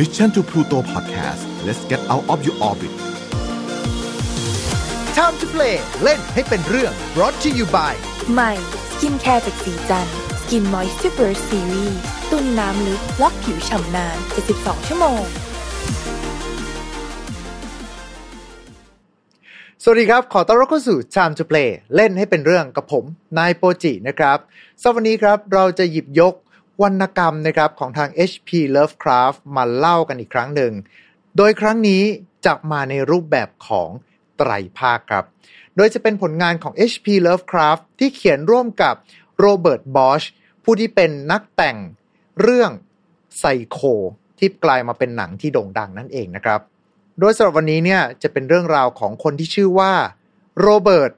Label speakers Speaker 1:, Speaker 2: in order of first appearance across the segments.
Speaker 1: Mission to Pluto Podcast let's get out of your orbit
Speaker 2: Time to play เล่นให้เป็นเรื่อง brought to you by
Speaker 3: ใหม่ skincare จากศรีจันทร์ Skin Moisture Series ตุนน้ำลึกล็อกผิวฉ่ำนาน72ชั่วโมง
Speaker 2: สวัสดีครับ ขอต้อนรับเข้าสู่ Time to Play เล่นให้เป็นเรื่องกับผม นายโปจินะครับสำหรับวันนี้ครับ เราจะหยิบยก วรรณกรรมนะครับของทาง HP Lovecraft มาเล่ากันอีกครั้งหนึ่ง โดยครั้งนี้จะมาในรูปแบบของไตรภาคครับ โดยจะเป็นผลงานของ HP Lovecraft ที่เขียนร่วมกับโรเบิร์ตบอชผู้ที่เป็นนักแต่งเรื่องไซโคที่กลายมาเป็นหนังที่โด่งดังนั่นเองนะครับ โดยสำหรับวันนี้เนี่ยจะเป็นเรื่องราวของคนที่ชื่อว่าโรเบิร์ต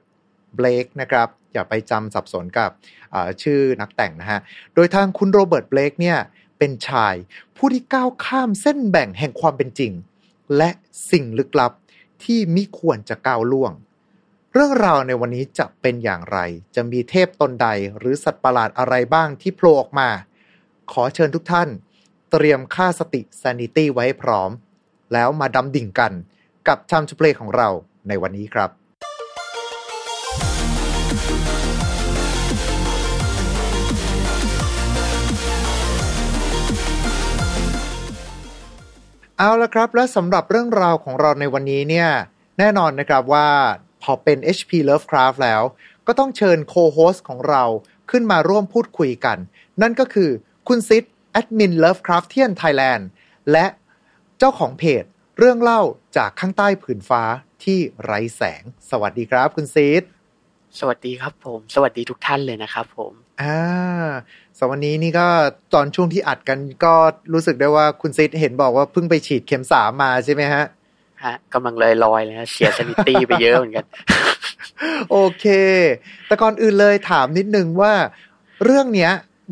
Speaker 2: เบลกนะครับ อย่าไปจำสับสนกับชื่อนักแต่งนะฮะ โดยทางคุณโรเบิร์ตเบลกเนี่ยเป็นชาย ผู้ที่ก้าวข้ามเส้นแบ่งแห่งความเป็นจริง และสิ่งลึกลับที่มิควรจะก้าวล่วง เรื่องราวในวันนี้จะเป็นอย่างไร จะมีเทพตนใดหรือสัตว์ประหลาดอะไรบ้างที่โผล่ออกมา ขอเชิญทุกท่าน เตรียมค่าสติ sanity ไว้พร้อม แล้วมาดำดิ่งกันกับ Time to Play ของเราในวันนี้ครับ เอาละครับ และสำหรับเรื่องราวของเราในวันนี้เนี่ย แน่นอนนะครับว่าพอเป็น HP Lovecraft แล้ว ก็ต้องเชิญโคโฮสของเราขึ้นมาร่วมพูดคุยกัน นั่นก็คือคุณซิดแอดมิน Lovecraftian Thailand และเจ้าของเพจ เรื่องเล่าจากข้างใต้ผืนฟ้าที่ไร้แสง สวัสดีครับคุณซิด
Speaker 4: สวัสดีครับผม สวัสดีทุกท่านเลยนะครับผม
Speaker 2: อ่าสำหรับวันนี้นี่ก็ตอนช่วงที่อัดกันก็รู้สึกได้ว่าคุณซิดเห็นบอกว่าเพิ่งไปฉีดเข็มสามมาใช่ไหมฮะ
Speaker 4: ฮะกำลังลอยลอยๆเลยนะเสียสนิตี้ไปเยอะเหมือนกัน
Speaker 2: โอเค แต่ก่อนอื่นเลยถามนิดนึงว่า เรื่องเนี้ย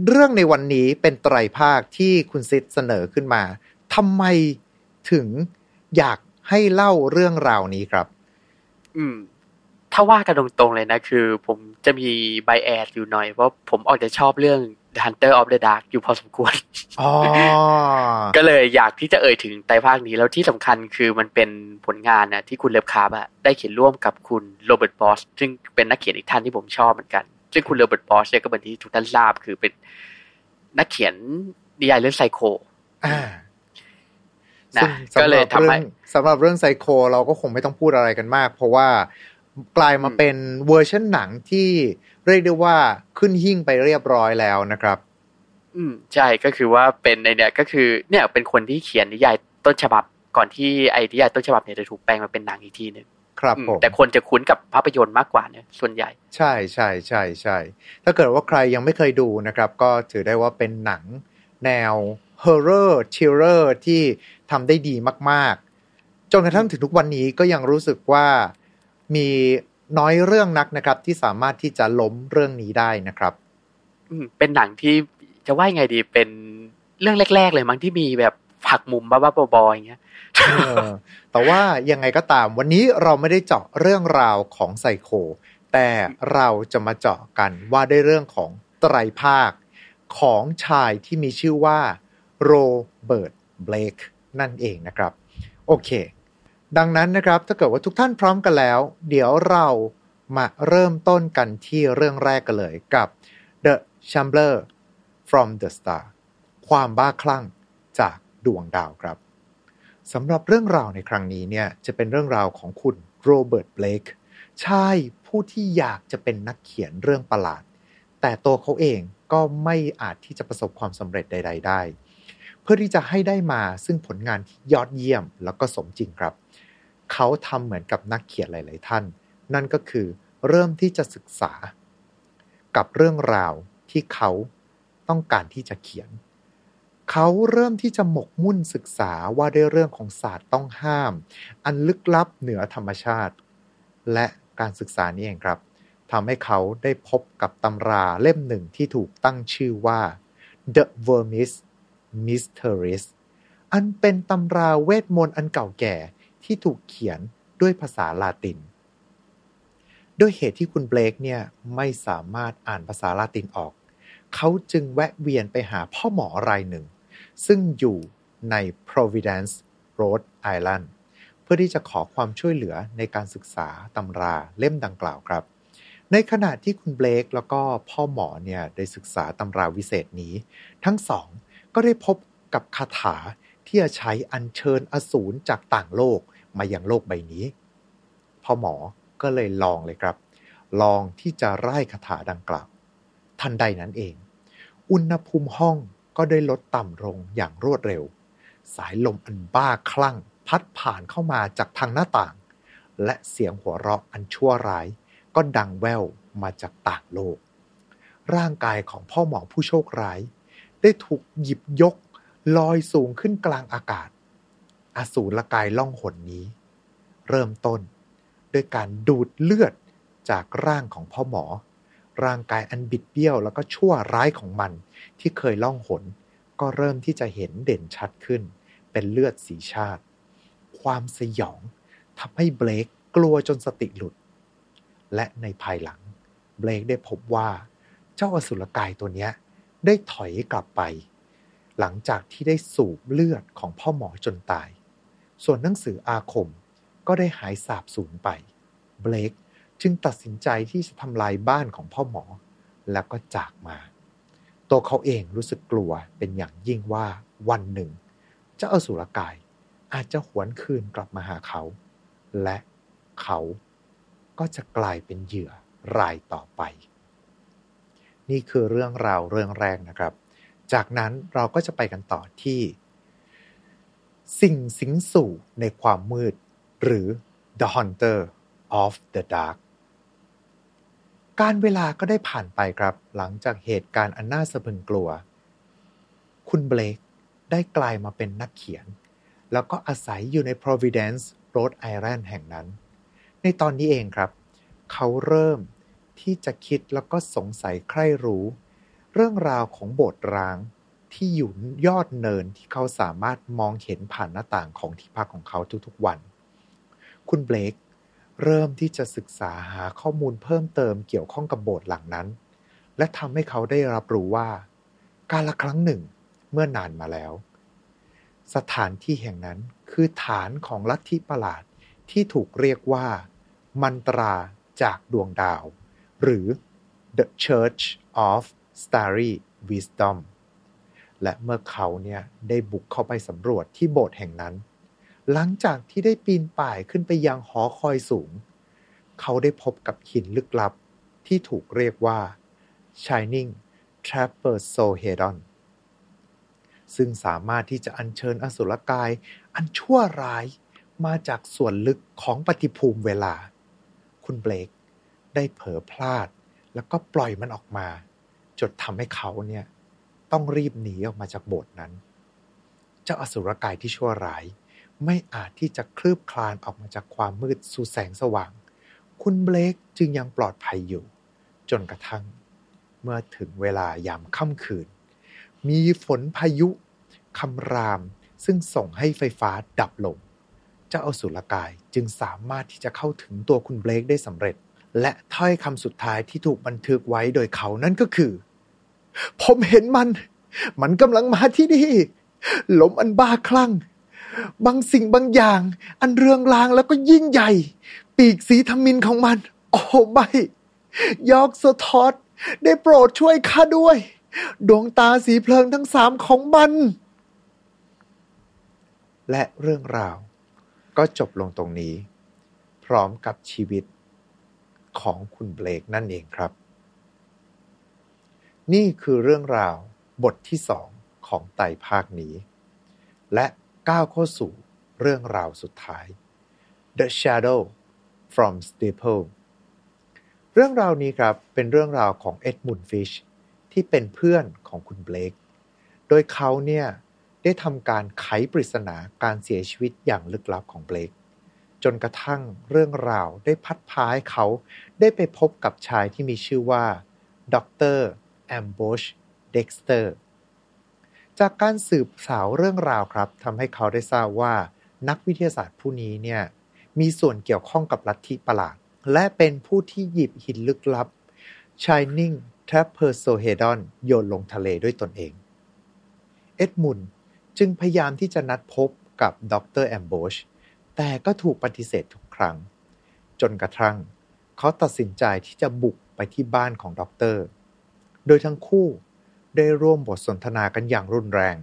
Speaker 2: เรื่องในวันนี้เป็นไตรภาคที่คุณซิดเสนอขึ้นมาทำไมถึงอยากให้เล่าเรื่องเหล่านี้ครับ
Speaker 4: อืม ถ้าว่ากันตรงๆเลยนะ คือ ผม จะมี bias อยู่หน่อย เพราะผมออกจะชอบเรื่อง The Haunter of the Dark อยู่พอสมควร
Speaker 2: อ๋อ
Speaker 4: ก็เลยอยากที่จะเอ่ยถึงไตรภาคนี้ แล้วที่สำคัญคือมันเป็นผลงานนะที่คุณ Lovecraft อะได้เขียนร่วมกับคุณ Robert Bloch ซึ่งเป็นนักเขียนอีกท่านที่ผมชอบเหมือนกัน ซึ่งคุณโรเบิร์ตบอสเนี่ยก็เป็นที่ทุกท่านทราบคือเป็นนักเขียนนิยายเรื่องไซโค
Speaker 2: อ่า
Speaker 4: นะ
Speaker 2: ซึ่งสำห
Speaker 4: ก็
Speaker 2: รับ
Speaker 4: เลยทำให้
Speaker 2: เรื่องสำหรับเรื่องไซโค เราก็คงไม่ต้องพูดอะไรกันมาก เพราะว่า กลายมา
Speaker 4: อืม
Speaker 2: เป็นเวอร์ชันหนังที่เรียกได้ว่าขึ้นหิ่งไปเรียบร้อยแล้วนะครับ
Speaker 4: อืมใช่ก็คือว่าเป็นในเนี่ยก็คือเนี่ยเป็นคนที่เขียนนิยายต้นฉบับก่อนที่ไอ้นิยายต้นฉบับเนี่ยจะถูกแปลงมาเป็นหนังอีกทีหนึ่ง
Speaker 2: ครับ
Speaker 4: อืม
Speaker 2: ผม
Speaker 4: แต่คนจะคุ้นกับภาพยนตร์มากกว่าเนี่ยส่วนใหญ่
Speaker 2: ใช่ใช่ใช่ใช่ถ้าเกิดว่าใครยังไม่เคยดูนะครับ ก็ถือได้ว่าเป็นหนังแนว horror thriller ที่ทำได้ดีมาก ๆ จนกระทั่งถึงทุกวันนี้ก็ยังรู้สึกว่า มีน้อยเรื่องนักนะครับ ที่สามารถที่จะล้มเรื่องนี้ได้นะครับ
Speaker 4: อืมเป็นหนังที่จะว่ายังไงดีเป็นเรื่องแรก ๆ เลยมั้งที่มีแบบผักมุมบ้าๆบอๆอย่างเงี้ย
Speaker 2: เออแต่ว่ายังไงก็ตาม วันนี้เราไม่ได้เจาะเรื่องราวของไซโค แต่เราจะมาเจาะกันว่าด้วยเรื่องของไตรภาคของชายที่มีชื่อว่าโรเบิร์ตเบลกนั่นเองนะครับ โอเค ดังนั้นนะครับถ้าเกิดว่าทุกท่านพร้อมกันแล้ว เดี๋ยวเรามาเริ่มต้นกันที่เรื่องแรกกันเลยกับ The Shambler from the Star ความบ้าคลั่งจากดวงดาวครับสำหรับเรื่องราวในครั้งนี้เนี่ยจะเป็นเรื่องราวของคุณโรเบิร์ตเบลกชายผู้ที่อยากจะเป็นนักเขียนเรื่องประหลาด แต่ตัวเขาเองก็ไม่อาจที่จะประสบความสำเร็จใด ๆ ได้ เพื่อที่จะให้ได้มาซึ่งผลงานที่ยอดเยี่ยมแล้วก็สมจริงครับ เขาทำเหมือนกับนักเขียนหลาย ๆ ท่าน นั่นก็คือเริ่มที่จะศึกษา กับเรื่องราวที่เขาต้องการที่จะเขียน เขาเริ่มที่จะหมกมุ่นศึกษาว่าด้วยเรื่องของศาสตร์ต้องห้าม อันลึกลับเหนือธรรมชาติ และการศึกษานี้เองครับทำให้เขาได้พบกับตำราเล่มหนึ่งที่ถูกตั้งชื่อว่า The Vermis Mysteries อันเป็นตำราเวทมนต์อันเก่าแก่ ที่ถูกเขียนด้วยภาษาลาติน ด้วยเหตุที่คุณเบลกเนี่ยไม่สามารถอ่านภาษาลาตินออก เขาจึงแวะเวียนไปหาพ่อหมอรายหนึ่ง ซึ่งอยู่ใน Providence Rhode Island เพื่อที่จะขอความช่วยเหลือในการศึกษาตำราเล่มดังกล่าวครับ ในขณะที่คุณเบลกแล้วก็พ่อหมอเนี่ยได้ศึกษาตำราวิเศษนี้ ทั้งสองก็ได้พบกับคาถาที่จะใช้อัญเชิญอสูรจากต่างโลก มายังโลกใบนี้ พ่อหมอก็เลยลองเลยครับ ลองที่จะไล่คาถาดังกล่าว ทันใดนั้นเอง อุณหภูมิห้องก็ได้ลดต่ำลงอย่างรวดเร็ว สายลมอันบ้าคลั่ง พัดผ่านเข้ามาจากทางหน้าต่าง และเสียงหัวเราะอันชั่วร้าย ก็ดังแว่วมาจากต่างโลก ร่างกายของพ่อหมอผู้โชคร้าย ได้ถูกหยิบยกลอยสูงขึ้นกลางอากาศ อสูรกายล่องหนนี้ เริ่มต้นด้วยการดูดเลือดจากร่างของพ่อหมอ ร่างกายอันบิดเบี้ยวแล้วก็ชั่วร้ายของมันที่เคยล่องหน ก็เริ่มที่จะเห็นเด่นชัดขึ้น เป็นเลือดสีชาติ ความสยองทำให้เบลกกลัวจนสติหลุด และในภายหลัง เบลกได้พบว่า เจ้าอสุรกายตัวนี้ได้ถอยกลับไป หลังจากที่ได้สูบเลือดของพ่อหมอจนตาย ส่วนหนังสืออาคมก็ได้หายสาบสูญไป เบลกจึงตัดสินใจที่จะทำลายบ้านของพ่อหมอ แล้วก็จากมา ตัวเขาเองรู้สึกกลัวเป็นอย่างยิ่งว่าวันหนึ่งเจ้าอสุรกายอาจจะหวนคืนกลับมาหาเขา และเขาก็จะกลายเป็นเหยื่อรายต่อไป นี่คือเรื่องราวเรื่องแรกนะครับ จากนั้นเราก็จะไปกันต่อที่ สิ่งสิงสู่ในความมืด หรือ The Hunter of the Dark การเวลาก็ได้ผ่านไปครับหลังจากเหตุการณ์อันน่าสะพรึงกลัว คุณเบลกได้กลายมาเป็นนักเขียน แล้วก็อาศัยอยู่ใน Providence Rhode Island แห่งนั้น ในตอนนี้เองครับ เขาเริ่มที่จะคิดแล้วก็สงสัยใคร่รู้ เรื่องราวของโบสถ์ร้าง ที่อยู่ยอดเนินที่เขาสามารถมองเห็นผ่านหน้าต่างของที่พักของเขาทุกๆวัน คุณเบลกเริ่มที่จะศึกษาหาข้อมูลเพิ่มเติมเกี่ยวข้องกับโบสถ์หลังนั้น และทำให้เขาได้รับรู้ว่า การละครั้งหนึ่งเมื่อนานมาแล้ว สถานที่แห่งนั้นคือฐานของลัทธิประหลาดที่ถูกเรียกว่า มันตราจากดวงดาว หรือ The Church of Starry Wisdom และเมื่อเขาเนี่ยได้บุกเข้าไปสำรวจที่โบสถ์แห่งนั้น หลังจากที่ได้ปีนป่ายขึ้นไปยังหอคอยสูง เขาได้พบกับหินลึกลับที่ถูกเรียกว่า Shining Trapezohedron ซึ่งสามารถที่จะอัญเชิญอสุรกายอันชั่วร้ายมาจากส่วนลึกของปฏิภูมิเวลา คุณเบลกได้เผลอพลาด แล้วก็ปล่อยมันออกมา จนทำให้เขาเนี่ย ต้องรีบหนีออกมาจากโบสถ์นั้น เจ้าอสุรกายที่ชั่วร้าย ไม่อาจที่จะคลืบคลานออกมาจากความมืดสู่แสงสว่าง คุณเบลกจึงยังปลอดภัยอยู่ จนกระทั่ง เมื่อถึงเวลายามค่ำคืน มีฝนพายุคำรามซึ่งส่งให้ไฟฟ้าดับลง เจ้าอสุรกายจึงสามารถที่จะเข้าถึงตัวคุณเบลกได้สำเร็จ และถ้อยคำสุดท้ายที่ถูกบันทึกไว้โดยเขานั่นก็คือ ผมเห็นมัน มันกำลังมาที่นี่ลมอันบ้าคลั่ง บางสิ่งบางอย่าง อันเรืองรางแล้วก็ยิ่งใหญ่ ปีกสีทมินของมัน โอ้ไม่ยอกสทอดได้โปรดช่วยข้าด้วย ดวงตาสีเพลิงทั้งสามของมัน และเรื่องราวก็จบลงตรงนี้ พร้อมกับชีวิตของคุณเบลกนั่นเองครับ นี่คือเรื่องราวบทที่สองของไต่ภาคนี้ และก้าวเข้าสู่เรื่องราวสุดท้าย The Shadow from Steeple เรื่องราวนี้ครับเป็นเรื่องราวของเอ็ดมุนฟิชที่เป็นเพื่อนของคุณเบลก โดยเขาเนี่ยได้ทำการไขปริศนาการเสียชีวิตอย่างลึกลับของเบลก จนกระทั่งเรื่องราวได้พัดพาให้เขาได้ไปพบกับชายที่มีชื่อว่าด็อกเตอร์ Ambrose Dexter จากการสืบสาวเรื่องราวครับทำให้เขาได้ทราบว่า นักวิทยาศาสตร์ผู้นี้เนี่ยมีส่วนเกี่ยวข้องกับลัทธิประหลาด และเป็นผู้ที่หยิบหินลึกลับ Shining Trapezohedron โยนลงทะเลด้วยตนเอง Edmund จึงพยายามที่จะนัดพบกับดร. Ambroseแต่ก็ถูกปฏิเสธทุกครั้ง จนกระทั่ง เขาตัดสินใจที่จะบุกไปที่บ้านของด็อกเตอร์ โดยทั้งคู่ได้ร่วมบทสนทนากันอย่างรุนแรง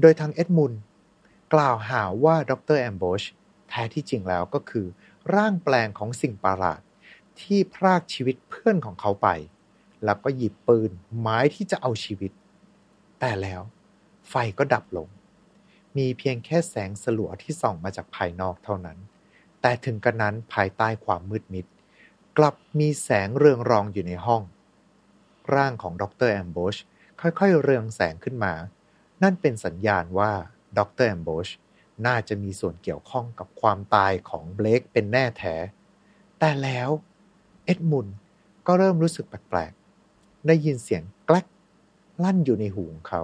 Speaker 2: โดยทาง Edmund กล่าวหาว่าดร. Ambrose แท้ที่จริงแล้วก็คือ ร่างแปลงของสิ่งประหลาด ที่พรากชีวิตเพื่อนของเขาไป แล้วก็หยิบปืนหมายที่จะเอาชีวิต แต่แล้ว ไฟก็ดับลง มีเพียงแค่แสงสลัวที่ส่องมาจากภายนอกเท่านั้น แต่ถึงกระนั้นภายใต้ความมืดมิด กลับมีแสงเรืองรองอยู่ในห้อง ร่างของดรแอมโบชค่อยๆ เรืองแสงขึ้นมา นั่นเป็นสัญญาณว่าดรแอมโบชน่าจะมีส่วนเกี่ยวข้องกับความตายของเบลกเป็นแน่แท้ แต่แล้วเอ็ดมุนก็เริ่มรู้สึกแปลกๆ ได้ยินเสียงแกลกลั่นอยู่ในหูของเขา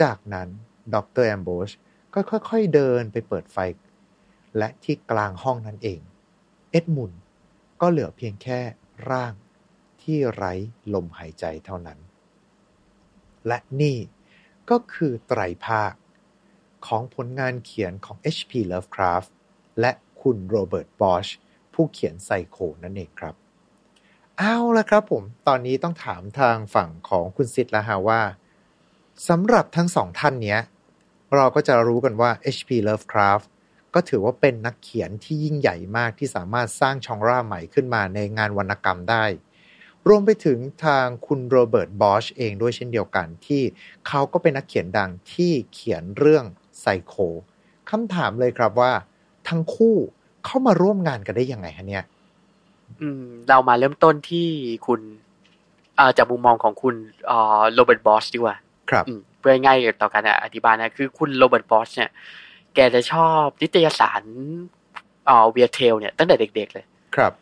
Speaker 2: จากนั้นดรแอมโบชก็ค่อยๆ เดินไปเปิดไฟ และที่กลางห้องนั่นเอง เอ็ดมุนก็เหลือเพียงแค่ร่าง ที่ไร้ลมหายใจเท่านั้น และนี่ก็คือไตรภาค ของผลงานเขียนของ H.P. Lovecraft และคุณโรเบิร์ตบอชผู้เขียนไซโคนั่นเองครับ เอาละครับผม ตอนนี้ต้องถามทางฝั่งของคุณซิดแล้วฮะว่าสำหรับทั้งสองท่านเนี้ย เราก็จะรู้กันว่า H.P. Lovecraft ก็ถือว่าเป็นนักเขียนที่ยิ่งใหญ่มากที่สามารถสร้างชองร่าใหม่ขึ้นมาในงานวรรณกรรมได้ รวมไปถึงทางคุณโรเบิร์ตบอชเองด้วยเช่นเดียวกันที่เขาก็เป็นนักเขียนดังที่เขียนเรื่องใส่โค้ดคำถามเลยครับว่า ทั้งคู่เข้ามาร่วมงานกันได้ยังไงฮะเนี่ย
Speaker 4: อืมเรามาเริ่มต้นที่คุณเอ่อจากมุมมองของคุณเอ่อ Robert Bloch ดีกว่า
Speaker 2: ครับ
Speaker 4: อืมเพื่อง่ายต่อการอธิบายนะคือคุณ Robert Bloch เนี่ยแกจะชอบนิตยสารเอ่อ Weird Tales เนี่ยตั้งแต่เด็ก ๆ เลย
Speaker 2: ครับ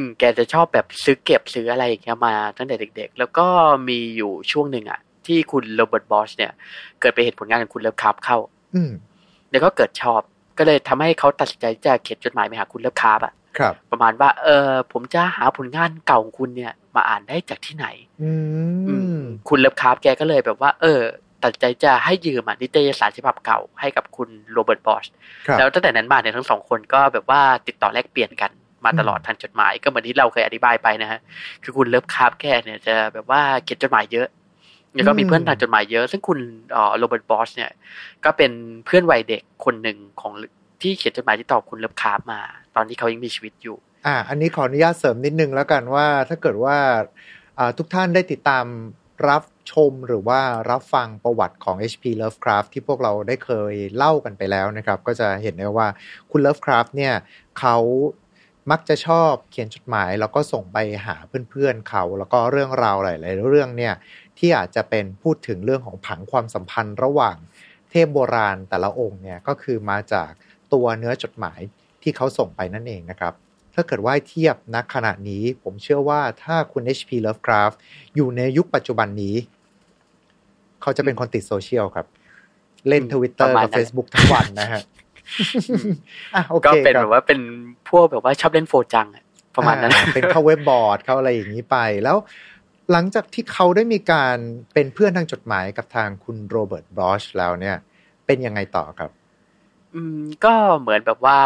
Speaker 4: อืมแกจะชอบแบบซื้อเก็บซื้ออะไรอย่างเงี้ยมาตั้งแต่เด็ก ๆ แล้วก็มีอยู่ช่วงหนึ่งอะ ที่คุณ Robert Bloch เนี่ย เกิดไปเห็นผลงานของคุณ Lovecraft เข้า
Speaker 2: อืม
Speaker 4: แล้วก็เกิดชอบก็เลยทำให้เขาตัดสินใจจะเขียนจดหมายไปหาคุณ Lovecraft อะ
Speaker 2: ครับ
Speaker 4: ประมาณว่า เออผมจะหาผลงานเก่าของคุณเนี่ย มาอ่านได้จากที่ไหน
Speaker 2: อื
Speaker 4: อื
Speaker 2: ม
Speaker 4: มคุณ Lovecraft แกก็เลยแบบว่า เออตัดสินใจจะให้ยืมอะนิตยสารฉบับเก่าให้กับคุณ Robert Bloch
Speaker 2: ครับ
Speaker 4: แล้วตั้งแต่นั้นมาเนี่ยทั้งสองคนก็แบบว่าติดต่อแลกเปลี่ยนกัน มาตลอด
Speaker 2: อืม
Speaker 4: ทางจดหมายก็เหมือนที่เราเคยอธิบายไปนะฮะคือคุณ Lovecraft แกเนี่ยจะแบบว่าเขียนจดหมายเยอะแล้วก็มีเพื่อนทางจดหมายเยอะ ซึ่งคุณเอ่อ Robert Bloch เนี่ยก็เป็นเพื่อนวัยเด็กคนหนึ่งของที่เขียนจดหมายที่ตอบคุณ Lovecraft มา ตอนที่เขายังมีชีวิตอยู่
Speaker 2: อ่า อันนี้ขออนุญาตเสริมนิดนึงแล้วกันว่าถ้าเกิดว่าอ่าทุกท่านได้ติดตามรับชมหรือว่ารับฟังประวัติของ H.P. Lovecraft ที่พวกเราได้เคยเล่ากันไปแล้วนะครับ ก็จะเห็นได้ว่าคุณ Lovecraft เนี่ยเขา มักจะชอบเขียนจดหมาย แล้วก็ส่งไปหาเพื่อนๆเขา แล้วก็เรื่องราวหลาย ๆ เรื่องเนี่ยที่อาจจะเป็นพูดถึงเรื่องของผังความสัมพันธ์ระหว่างเทพโบราณแต่ละองค์เนี่ยก็คือมาจากตัวเนื้อจดหมายที่เขาส่งไปนั่นเองนะครับ ถ้าเกิดว่าเทียบณขณะนี้ผมเชื่อว่าถ้าคุณ H.P. Lovecraft อยู่ในยุคปัจจุบันนี้ เขาจะเป็นคนติดโซเชียลครับ เล่น
Speaker 4: อืม
Speaker 2: ทวิตเตอ
Speaker 4: ประ
Speaker 2: ร์
Speaker 4: มาณ
Speaker 2: กับ
Speaker 4: นั้น
Speaker 2: Facebook ทั้งวันนะฮะอะโอเค
Speaker 4: ก็เป็น
Speaker 2: ค
Speaker 4: แบ
Speaker 2: รับบ
Speaker 4: ว่าเป็นพวกแบบว่าชอบเล่นโฟจังอะประมาณนั้น
Speaker 2: อ่เป็นเข้าเว็บบอร์ดเข้าอะไรอย่างนี้ไป แล้วหลังจากที่เขาได้มีการเป็นเพื่อนทางจดหมายกับทางคุณโรเบิร์ตบรอชแล้วเนี่ย เป็นยังไงต่อครับ
Speaker 4: อืมก็เหมือนแบบว่า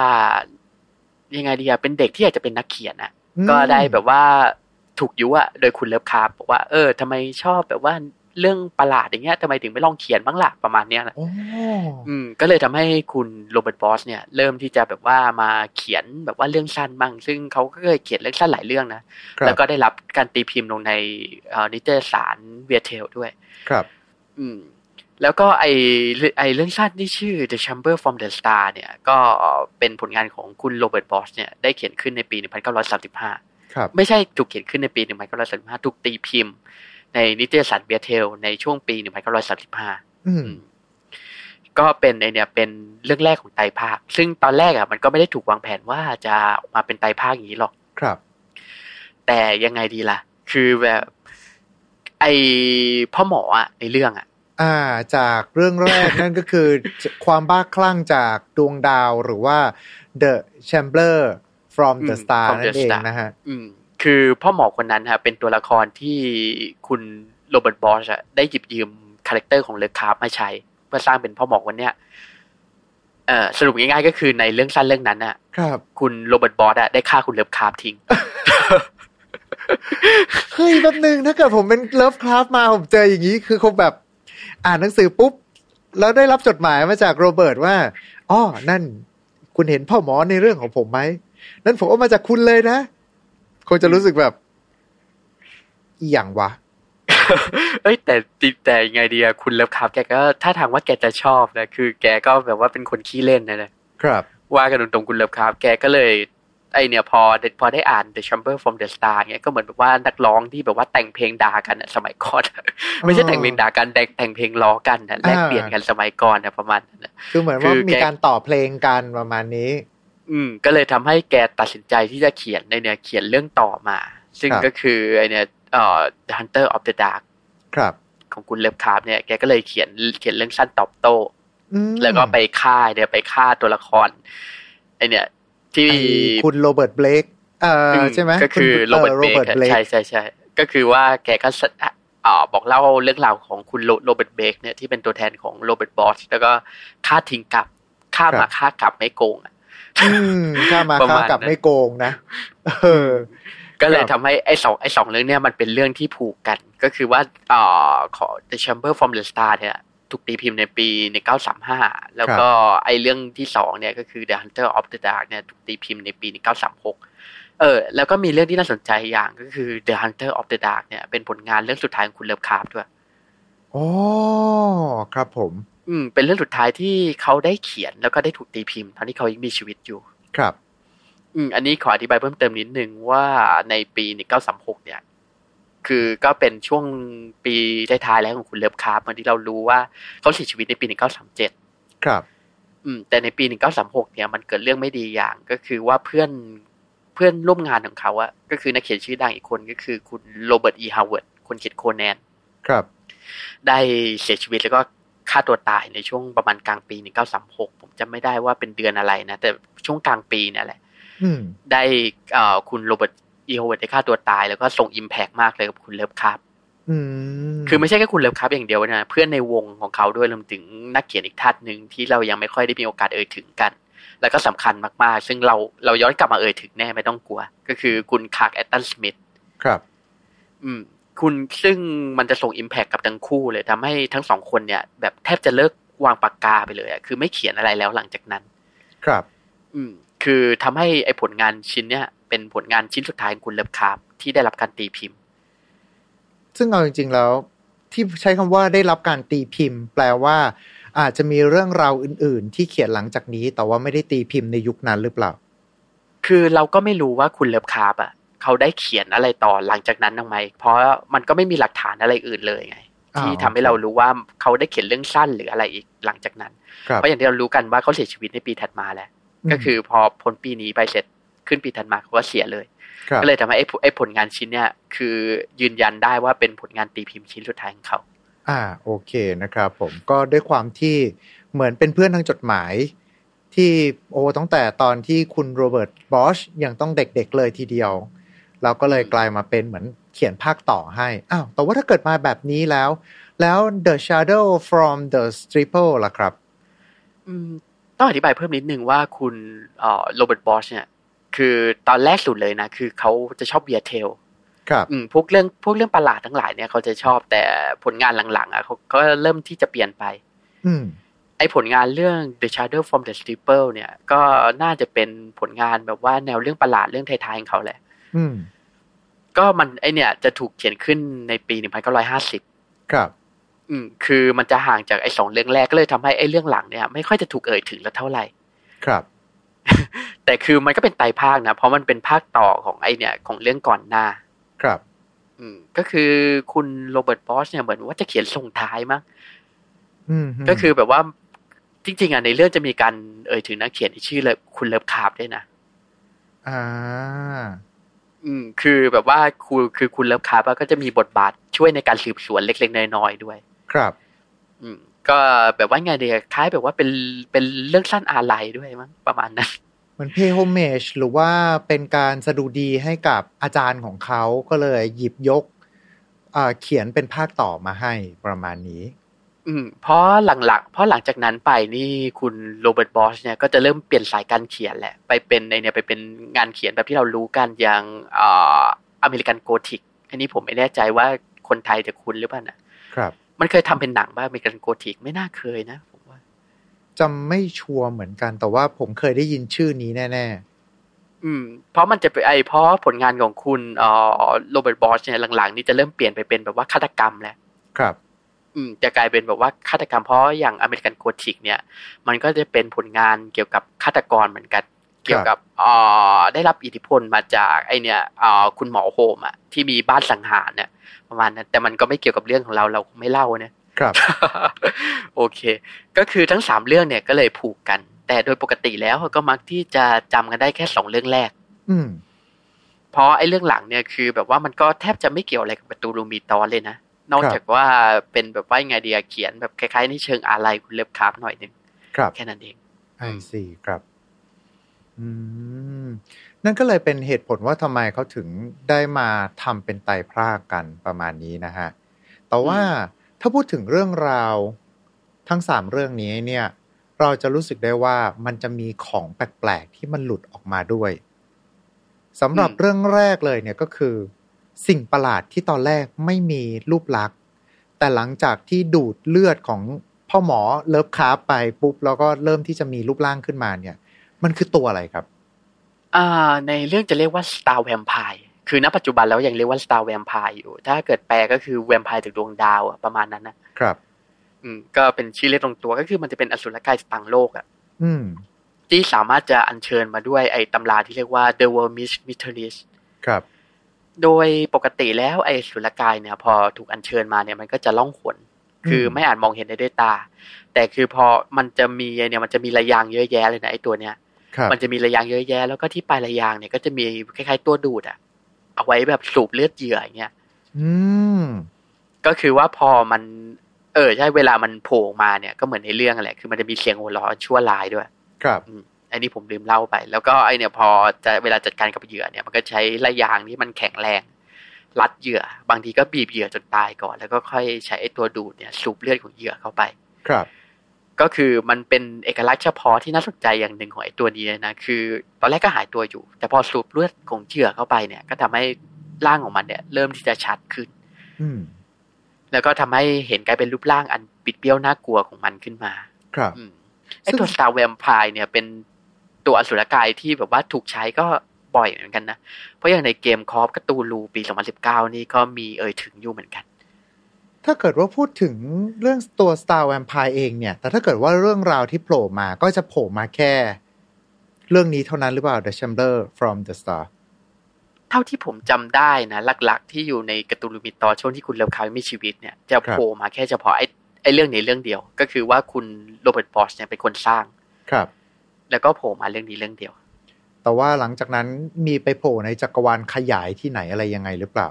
Speaker 4: ยังไงดีอะเป็นเด็กที่อยากจะเป็นนักเขียนอะ
Speaker 2: อืม
Speaker 4: ก็ได้แบบว่าถูกยุอะโดยคุณเลิฟคาร์บบอกว่า เออทำไมชอบแบบว่า เรื่องประหลาดอย่างเงี้ยทำไมถึงไม่ลองเขียนบ้างล่ะประมาณเนี้ยนะ
Speaker 2: โอ้
Speaker 4: อืม ก็เลยทำให้คุณ Robert Bloch เนี่ย เริ่มที่จะแบบว่ามาเขียนแบบว่าเรื่องสั้นบ้าง ซึ่งเขาก็เคยเขียนเรื่องสั้นหลายเรื่องนะ
Speaker 2: ครับ
Speaker 4: แล้วก็ได้รับการตีพิมพ์ลงในเอ่อนิตยสาร Weird Tales ด้วย
Speaker 2: ครับ
Speaker 4: อืม แล้วก็ไอไอเรื่องสั้นที่ชื่อ The Shambler from the Stars เนี่ย ก็เป็นผลงานของคุณ Robert Bloch เนี่ย ได้เขียนขึ้นในปี 1935
Speaker 2: ครับ
Speaker 4: ไม่ใช่ถูกเขียนขึ้นในปี 1935ถูกตีพิมพ์ ในนิตยสารเบียเทลในช่วงปี1935
Speaker 2: อืม
Speaker 4: ก็เป็นไอเนี่ยเป็นเรื่องแรกของไตรภาค ซึ่งตอนแรกอะมันก็ไม่ได้ถูกวางแผนว่าจะออกมาเป็นไตรภาคอย่างนี้หรอก
Speaker 2: ครับ
Speaker 4: แต่ยังไงดีล่ะ คือแบบ ไอพ่อหมออะในเรื่องอะ
Speaker 2: อ่า จากเรื่องแรกนั่นก็คือความบ้าคลั่งจากดวงดาวหรือว่า The Shambler from
Speaker 4: อืม
Speaker 2: the Star
Speaker 4: from the
Speaker 2: นั่นเอง
Speaker 4: Star
Speaker 2: นะฮะ
Speaker 4: อืม คือพ่อหมอคนนั้นฮะเป็นตัวละครที่คุณโรเบิร์ตบอสอะได้หยิบยืม character ของเลิฟคราฟต์มาใช้ เพื่อสร้างเป็นพ่อหมอวันเนี้ยเอ่อสรุปง่ายๆก็คือในเรื่องสั้นเรื่องนั้นน่ะ
Speaker 2: ครับ
Speaker 4: คุณโรเบิร์ตบอสอะได้ฆ่าคุณเลิฟคาร์ฟทิ้ง
Speaker 2: เฮ้ยแป๊บนึงถ้าเกิดผมเป็นเลิฟคราฟมาผมเจออย่างนี้คือคงแบบ อ่านหนังสือปุ๊บ แล้วได้รับจดหมายมาจากโรเบิร์ตว่าอ๋อนั่น คุณเห็นพ่อหมอในเรื่องของผมไหมนั่นผมเอามาจากคุณเลยนะ คงจะรู้สึกแบบอหย่างวะ
Speaker 4: เอ้ย แต่แต่ยังไงดีอะคุณเลิฟคาร์ฟแกก็ถ้าทางว่าแกจะชอบนะ คือ แกก็แบบว่าเป็นคนขี้เล่นนะนะครับ ว่ากันตรงๆคุณเลิฟคาร์ฟแกก็เลยไอเนี่ยพอพอได้อ่าน The Shambler from the Star เนี่ยก็เหมือนแบบว่านักร้องที่แบบว่าแต่งเพลงด่ากันอะสมัยก่อนไม่ใช่แต่งเพลงด่ากันแต่งแต่งเพลงล้อกันนะแลกเปลี่ยนกันสมัยก่อนนะประมาณนั้นนะ
Speaker 2: คือเหมือน
Speaker 4: คื
Speaker 2: ว่า
Speaker 4: อ
Speaker 2: มี
Speaker 4: แก
Speaker 2: การต่อเพลงกันประมาณนี้
Speaker 4: อืม ก็เลยทำให้แกตัดสินใจที่จะเขียนในเนี่ยเขียนเรื่องต่อมา ซึ่ง
Speaker 2: ครับ
Speaker 4: ก็คือไอเนี่ยเอ่อ The Haunter of the Dark
Speaker 2: ครับ
Speaker 4: ของคุณเลิฟคาร์ฟเนี่ยแกก็เลยเขียนเขียนเรื่องสั้นตอบโต้
Speaker 2: อืม
Speaker 4: แล้วก็ไปฆ่าเนี่ยไปฆ่าตัวละครไอเนี่ยที่
Speaker 2: ไอ้คุณโรเบิร์ตเบลกเอ่อใช่ไหม
Speaker 4: ก็คือ
Speaker 2: ณ
Speaker 4: โรเบิร์ต
Speaker 2: โร
Speaker 4: เบ
Speaker 2: เบิร์ต
Speaker 4: ก
Speaker 2: เบลก
Speaker 4: ใช่ใช่ใช่ก็คือว่าแกก็สอ่าบอกเล่าเรื่องราวของคุณโรเบิร์ตเบกเนี่ยที่เป็นตัวแทนของโรเบิร์ตบอสแล้วก็ฆ่าทิ้งกลับฆ่ามาฆ่ากลับไม่โกงอะ
Speaker 2: อืมข้ามา
Speaker 4: ประ
Speaker 2: ข้า
Speaker 4: มาณ
Speaker 2: กลับ
Speaker 4: นั้น
Speaker 2: ไม่โกงนะเออ
Speaker 4: ก็เลย
Speaker 2: ครับ
Speaker 4: ทำให้ไอ้สองไอ้สองเรื่องเนี่ยมันเป็นเรื่องที่ผูกกัน ก็คือว่าอ่าขอ The Shambler from the Star เนี่ยถูกตีพิมพ์ในปีใน 935 แล้วก็ไอ้เรื่องที่สองเนี่ยก็คือ The Haunter of the Dark เนี่ยถูกตีพิมพ์ในปีใน936 เออ แล้วก็มีเรื่องที่น่าสนใจอย่างก็คือ The Haunter of the Dark เนี่ยเป็นผลงานเรื่องสุดท้ายของคุณเลิฟคาร์ฟด้วย
Speaker 2: อ๋อครับผม
Speaker 4: อืม เป็นเรื่องสุดท้ายที่เขาได้เขียนแล้วก็ได้ถูกตีพิมพ์ตอนที่เขายังมีชีวิตอยู่
Speaker 2: ครับ
Speaker 4: อืม อันนี้ขออธิบายเพิ่มเติมนิดนึงว่าในปี1936เนี่ย คือก็เป็นช่วงปีท้ายๆแล้วของคุณเลิฟคาร์ฟเหมือนที่เรารู้ว่าเขาเสียชีวิตในปี1937
Speaker 2: ครับ
Speaker 4: อืม แต่ในปี1936เนี่ยมันเกิดเรื่องไม่ดีอย่างก็คือว่าเพื่อนเพื่อนร่วมงานของเขาอะก็คือนักเขียนชื่อดังอีกคนก็คือคุณโรเบิร์ตอีฮาวเวิร์ดคนเขียนโคแนน
Speaker 2: ครับ
Speaker 4: ได้เสียชีวิตแล้วก็ ฆ่าตัวตายในช่วงประมาณกลางปี1936ผมจำไม่ได้ว่าเป็นเดือนอะไรนะ แต่ช่วงกลางปีเนี่ยแหละ
Speaker 2: อืม
Speaker 4: ได้เอ่อคุณโรเบิร์ตอีโฮเวิร์ดได้ฆ่าตัวตายแล้วก็ส่ง impact มากเลยกับคุณเลิฟคาร์ฟ
Speaker 2: อืม
Speaker 4: คือไม่ใช่แค่คุณเลิฟคาร์ฟอย่างเดียวนะเพื่อนในวงของเขาด้วยรวมถึงนักเขียนอีกท่านหนึ่งที่เรายังไม่ค่อยได้มีโอกาสเอ่ยถึงกัน แล้วก็สำคัญมากๆ ซึ่งเราเราย้อนกลับมาเอ่ยถึงแน่ไม่ต้องกลัว ก็คือคุณคลาร์กแอชตันสมิธ
Speaker 2: ครับ
Speaker 4: อืม คุณซึ่งมันจะส่ง impact กับทั้งคู่เลยทำให้ทั้งสองคนเนี่ย แบบแทบจะเลิกวางปากกาไปเลยอะคือไม่เขียนอะไรแล้วหลังจากนั้น
Speaker 2: ครับ
Speaker 4: อืม คือทำให้ไอ้ผลงานชิ้นเนี้ยเป็นผลงานชิ้นสุดท้ายของคุณเลิฟคาร์ฟที่ได้รับการตีพิมพ์
Speaker 2: ซึ่งเอาจริง ๆ แล้ว ที่ใช้คำว่าได้รับการตีพิมพ์ แปลว่า อาจจะมีเรื่องราวอื่น ๆ ที่เขียนหลังจากนี้ แต่ว่าไม่ได้ตีพิมพ์ในยุคนั้นหรือเปล่า
Speaker 4: คือเราก็ไม่รู้ว่าคุณเลิฟคาร์บอะ เขาได้เขียนอะไรต่อหลังจากนั้นทำไม เพราะมันก็ไม่มีหลักฐานอะไรอื่นเลยไง
Speaker 2: อ่า
Speaker 4: ที่ทำให้เรารู้ว่าเขาได้เขียนเรื่องสั้นหรืออะไรอีกหลังจากนั้น
Speaker 2: ครับ
Speaker 4: เพราะอย่างที่เรารู้กันว่าเขาเสียชีวิตในปีถัดมาแล้ว ก็คือพอพ้นปีนี้ไปเสร็จขึ้นปีถัดมาเขาก็เสียเลย
Speaker 2: ครับ
Speaker 4: ก็เลยทำให้ไอ้ผลไอ้ผลงานชิ้นเนี่ยคือยืนยันได้ว่าเป็นผลงานตีพิมพ์ชิ้นสุดท้ายของเขา
Speaker 2: อ่าโอเคนะครับผมก็ด้วยความที่เหมือนเป็นเพื่อนทางจดหมาย ที่โอ้ตั้งแต่ตอนที่คุณโรเบิร์ตบอชยังต้องเด็กๆเลยทีเดียว เราก็เลยกลายมาเป็นเหมือนเขียนภาคต่อให้อ้าวแต่ว่าถ้าเกิดมาแบบนี้แล้ว แล้ว The Shadow from the Steeple ล่ะครับ
Speaker 4: อืมต้องอธิบายเพิ่มนิดนึงว่าคุณเอ่อโรเบิร์ตบอชเนี่ยคือตอนแรกสุดเลยนะ คือเขาจะชอบเบียร์เทล
Speaker 2: ครับ
Speaker 4: อืมพวกเรื่องพวกเรื่องประหลาดทั้งหลายเนี่ยเขาจะชอบแต่ผลงานหลังๆอะเขาก็เริ่มที่จะเปลี่ยนไป
Speaker 2: อืม
Speaker 4: ไอ้ผลงานเรื่อง The Shadow from the Steeple เนี่ย ก็น่าจะเป็นผลงานแบบว่าแนวเรื่องประหลาดเรื่องไทยๆของเขาแหละ
Speaker 2: อืม
Speaker 4: ก็มันไอเนี่ยจะถูกเขียนขึ้นในปี1950
Speaker 2: ครับ
Speaker 4: อืม คือมันจะห่างจากไอ้สองเรื่องแรกก็เลยทำให้ไอ้เรื่องหลังเนี่ย ไม่ค่อยจะถูกเอ่ยถึงแล้วเท่าไหร่
Speaker 2: ครับ
Speaker 4: แต่คือมันก็เป็นไตรภาคนะ เพราะมันเป็นภาคต่อของไอเนี่ย ของเรื่องก่อนหน้า
Speaker 2: ครับ
Speaker 4: อืม ก็คือคุณโรเบิร์ตบอสเนี่ยเหมือนว่าจะเขียนส่งท้ายมั้ง
Speaker 2: อืม
Speaker 4: ก็คือแบบว่าจริง ๆอะในเรื่องจะมีการเอ่ยถึงนักเขียนที่ชื่อเลยคุณเลิฟคาร์ฟด้วยนะ
Speaker 2: อ่า
Speaker 4: อืม คือแบบว่าคือคือคุณเลิฟคาร์ฟก็จะมีบทบาทช่วยในการสืบสวนเล็กๆน้อยๆด้วย
Speaker 2: ครับ
Speaker 4: อืม ก็แบบว่าไอเดียคล้ายแบบว่าเป็นเป็นเรื่องสั้นอาลัยด้วยมั้งประมาณนั้น
Speaker 2: มัน pay homage หรือว่าเป็นการสดุดีให้กับอาจารย์ของเขาก็เลยหยิบยกอ่าเขียนเป็นภาคต่อมาให้ประมาณนี้
Speaker 4: อืมเพราะหลังๆเพราะหลังจากนั้นไปนี่คุณโรเบิร์ตบอชเนี่ยก็จะเริ่มเปลี่ยนสายการเขียนแหละ ไปเป็นในเนี่ยไปเป็นงานเขียนแบบที่เรารู้กันอย่างอ่า American Gothicอันนี้ผมไม่แน่ใจว่าคนไทยจะคุ้นหรือเปล่านะครับ มันเคยทำเป็นหนังบ้าง American Gothic ไม่น่าเคยนะผมว่า
Speaker 2: จำไม่ชัวร์เหมือนกัน แต่ว่าผมเคยได้ยินชื่อนี้แน่
Speaker 4: อืม เพราะมันจะเป็นไอเพราะผลงานของคุณเอ่อโรเบิร์ตบอชเนี่ยหลังๆ นี่จะเริ่มเปลี่ยนไปเป็นแบบว่าฆาตกรรมแล้ว
Speaker 2: ๆครับ
Speaker 4: อืม จะกลายเป็นแบบว่าฆาตกรรมเพราะอย่าง American Gothic เนี่ย มันก็จะเป็นผลงานเกี่ยวกับฆาตกรเหมือนกัน เกี่ยวกับเอ่อได้รับอิทธิพลมาจากไอเนี่ยเอ่อคุณหมอโฮมอะที่มีบ้านสังหารเนี่ยประมาณนั้นแต่มันก็ไม่เกี่ยวกับเรื่องของเราเราคงไม่เล่าเนี่ย
Speaker 2: ครับ
Speaker 4: โอเค ก็คือทั้งสามเรื่องเนี่ยก็เลยผูกกัน แต่โดยปกติแล้วก็มักที่จะจำกันได้แค่สองเรื่องแรก
Speaker 2: อืม
Speaker 4: เพราะไอ้เรื่องหลังเนี่ยคือ แบบว่ามันก็แทบจะไม่เกี่ยวอะไรกับประตูลูมีตอนเลยนะ นอกจากว่าเป็นแบบว่ายังไงเดียเขียนแบบคล้ายๆในเชิงอะไรคุณเล็บคราฟหน่อยหนึ่ง
Speaker 2: ครับ
Speaker 4: แค่นั้นเอง
Speaker 2: ไอซีครับ อืมนั่นก็เลยเป็นเหตุผลว่าทำไมเขาถึงได้มาทำเป็นไตรพรากกันประมาณนี้นะฮะ แต่ว่าถ้าพูดถึงเรื่องราวทั้งสามเรื่องนี้เนี่ย เราจะรู้สึกได้ว่ามันจะมีของแปลกๆที่มันหลุดออกมาด้วยสำหรับ
Speaker 4: อืม
Speaker 2: เรื่องแรกเลยเนี่ยก็คือ สิ่งประหลาดที่ตอนแรกไม่มีรูปลักษณ์ แต่หลังจากที่ดูดเลือดของพ่อหมอเลิฟคาร์ฟไปปุ๊บแล้วก็เริ่มที่จะมีรูปร่างขึ้นมาเนี่ย มันคือตัวอะไรครับ
Speaker 4: อ่าในเรื่องจะเรียกว่า Star Vampire คือณปัจจุบันแล้วยังเรียกว่า Star Vampire อยู่ ถ้าเกิดแปลก็คือแวมไพร์จากดวงดาวอะประมาณนั้นนะครับ อืม ก็เป็นชื่อเรียกตรงตัวก็คือมันจะเป็นอสุรกายจากต่างโลกอะ
Speaker 2: อืม
Speaker 4: ที่สามารถจะอัญเชิญมาด้วยไอ้ตำราที่เรียกว่า De Vermis Mysteriis
Speaker 2: ครับ
Speaker 4: โดยปกติแล้วไอ้สุรกายเนี่ย พอถูกอัญเชิญมาเนี่ยมันก็จะล่องหนคือ
Speaker 2: อืม
Speaker 4: ไม่อาจมองเห็นได้ด้วยตา แต่คือพอมันจะมีไอ้เนี่ยมันจะมีระยางเยอะแยะเลยนะไอ้ตัวเนี้ย
Speaker 2: ครับ
Speaker 4: มันจะมีระยางเยอะแยะ แล้วก็ที่ปลายระยางเนี่ยก็จะมีคล้ายๆตัวดูดอะเอาไว้แบบสูบเลือดเหยื่ออย่างเงี้ย
Speaker 2: อืม
Speaker 4: ก็คือว่าพอมัน เออใช่เวลามันโผล่ออกมาเนี่ยก็เหมือนในเรื่องแหละ คือมันจะมีเสียงหัวเราะชั่วร้ายด้วย
Speaker 2: ครับ
Speaker 4: อันนี้ผมลืมเล่าไป แล้วก็ไอเนี่ยพอจะเวลาจัดการกับเหยื่อเนี่ยมันก็ใช้ระยางที่มันแข็งแรงรัดเหยื่อ บางทีก็บีบเหยื่อจนตายก่อน แล้วก็ค่อยใช้ไอตัวดูดเนี่ยสูบเลือดของเหยื่อเข้าไป
Speaker 2: ครับ
Speaker 4: ก็คือมันเป็นเอกลักษณ์เฉพาะที่น่าสนใจอย่างหนึ่งของไอตัวนี้เลยนะ คือ ตอนแรกก็หายตัวอยู่ แต่พอสูบเลือดของเหยื่อเข้าไปเนี่ย ก็ทำให้ร่างของมันเนี่ย เริ่มที่จะชัดขึ้น
Speaker 2: อืม
Speaker 4: แล้วก็ทำให้เห็นกลายเป็นรูปร่างอันปิดเบี้ยวน่ากลัวของมันขึ้นมา
Speaker 2: ครับ
Speaker 4: อืมไอตัว Star Vampire เนี่ยเป็น ตัวอสุรกายที่แบบว่าถูกใช้ก็บ่อยเหมือนกันนะ เพราะอย่างในเกมคอฟกตูลูปี 2019 นี่ก็มีเอ่ยถึงอยู่เหมือนกัน
Speaker 2: ถ้าเกิดว่าพูดถึงเรื่องตัว Star Vampire เองเนี่ย แต่ถ้าเกิดว่าเรื่องราวที่โผล่มาก็จะโผล่มาแค่ เรื่องนี้เท่านั้นหรือเปล่า The Chamber from the Star
Speaker 4: เท่าที่ผมจำได้นะ หลักๆ ที่อยู่ในกระตูลูมิตอช่วงที่คุณเลิฟคาร์มีชีวิตเนี่ยจะโผล่มาแค่เฉพาะไอ้ไอ้เรื่องนี้เรื่องเดียว ก็คือว่าคุณโรเบิร์ตบอชเนี่ยเป็นคนสร้าง
Speaker 2: ครับ
Speaker 4: แล้วก็โผล่มาเรื่องนี้เรื่องเดียว
Speaker 2: แต่ว่าหลังจากนั้นมีไปโผล่ในจักรวาลขยายที่ไหนอะไรยังไงหรือเปล่า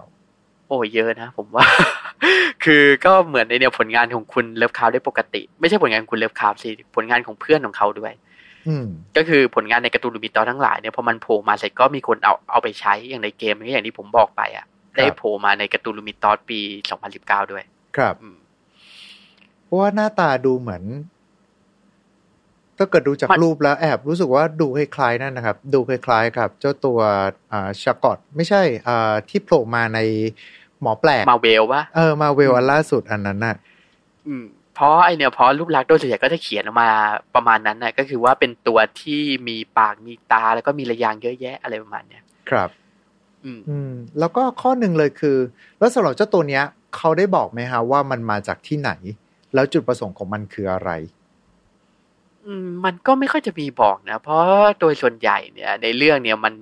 Speaker 4: โอ้เยอะนะผมว่า คือก็เหมือนในเนี่ยผลงานของคุณเลิฟคาร์ฟได้ปกติ ไม่ใช่ผลงานของคุณเลิฟคาร์ฟสิผลงานของเพื่อนของเขาด้วย
Speaker 2: อืม
Speaker 4: ก็คือผลงานใน Cthulhu Mythos ทั้งหลายเนี่ยพอมันโผล่มาเสร็จก็มีคนเอาเอาไปใช้อย่างในเกมอย่างที่ผมบอกไปอะ
Speaker 2: ครับ
Speaker 4: ได้โผล่มาใน Cthulhu Mythos ปี 2019 ด้วย
Speaker 2: ครับ
Speaker 4: อืม
Speaker 2: เพราะว่าหน้าตาดูเหมือน ถ้าเกิดดูจาก
Speaker 4: มัน
Speaker 2: รูปแล้วแอบรู้สึกว่าดูคล้ายๆนั่นนะครับ ดูคล้ายๆกับ เจ้าตัวอ่าชากอตไม่ใช่อ่าที่โผล่มาในหมอแปลก
Speaker 4: มาเวลวะ
Speaker 2: เออมาเวลอันล่าสุดอันนั้นน่ะ
Speaker 4: อืมเพราะไอเนี่ยเพราะรูปลักษณ์โดยส่วนใหญ่ก็จะเขียนออกมาประมาณนั้นนะก็คือว่าเป็นตัวที่มีปากมีตาแล้วก็มีระยางเยอะแยะอะไรประมาณเนี้ย
Speaker 2: ครับ
Speaker 4: อืม
Speaker 2: อืมแล้วก็ข้อหนึ่งเลยคือ แล้วสำหรับเจ้าตัวเนี้ย เขาได้บอกไหมฮะว่ามันมาจากที่ไหน แล้วจุดประสงค์ของมันคืออะไร
Speaker 4: อื มมันก็ไม่ค่อยจะมีบอกนะ เพราะโดยส่วนใหญ่เนี่ย ในเรื่องเนี่ยมัน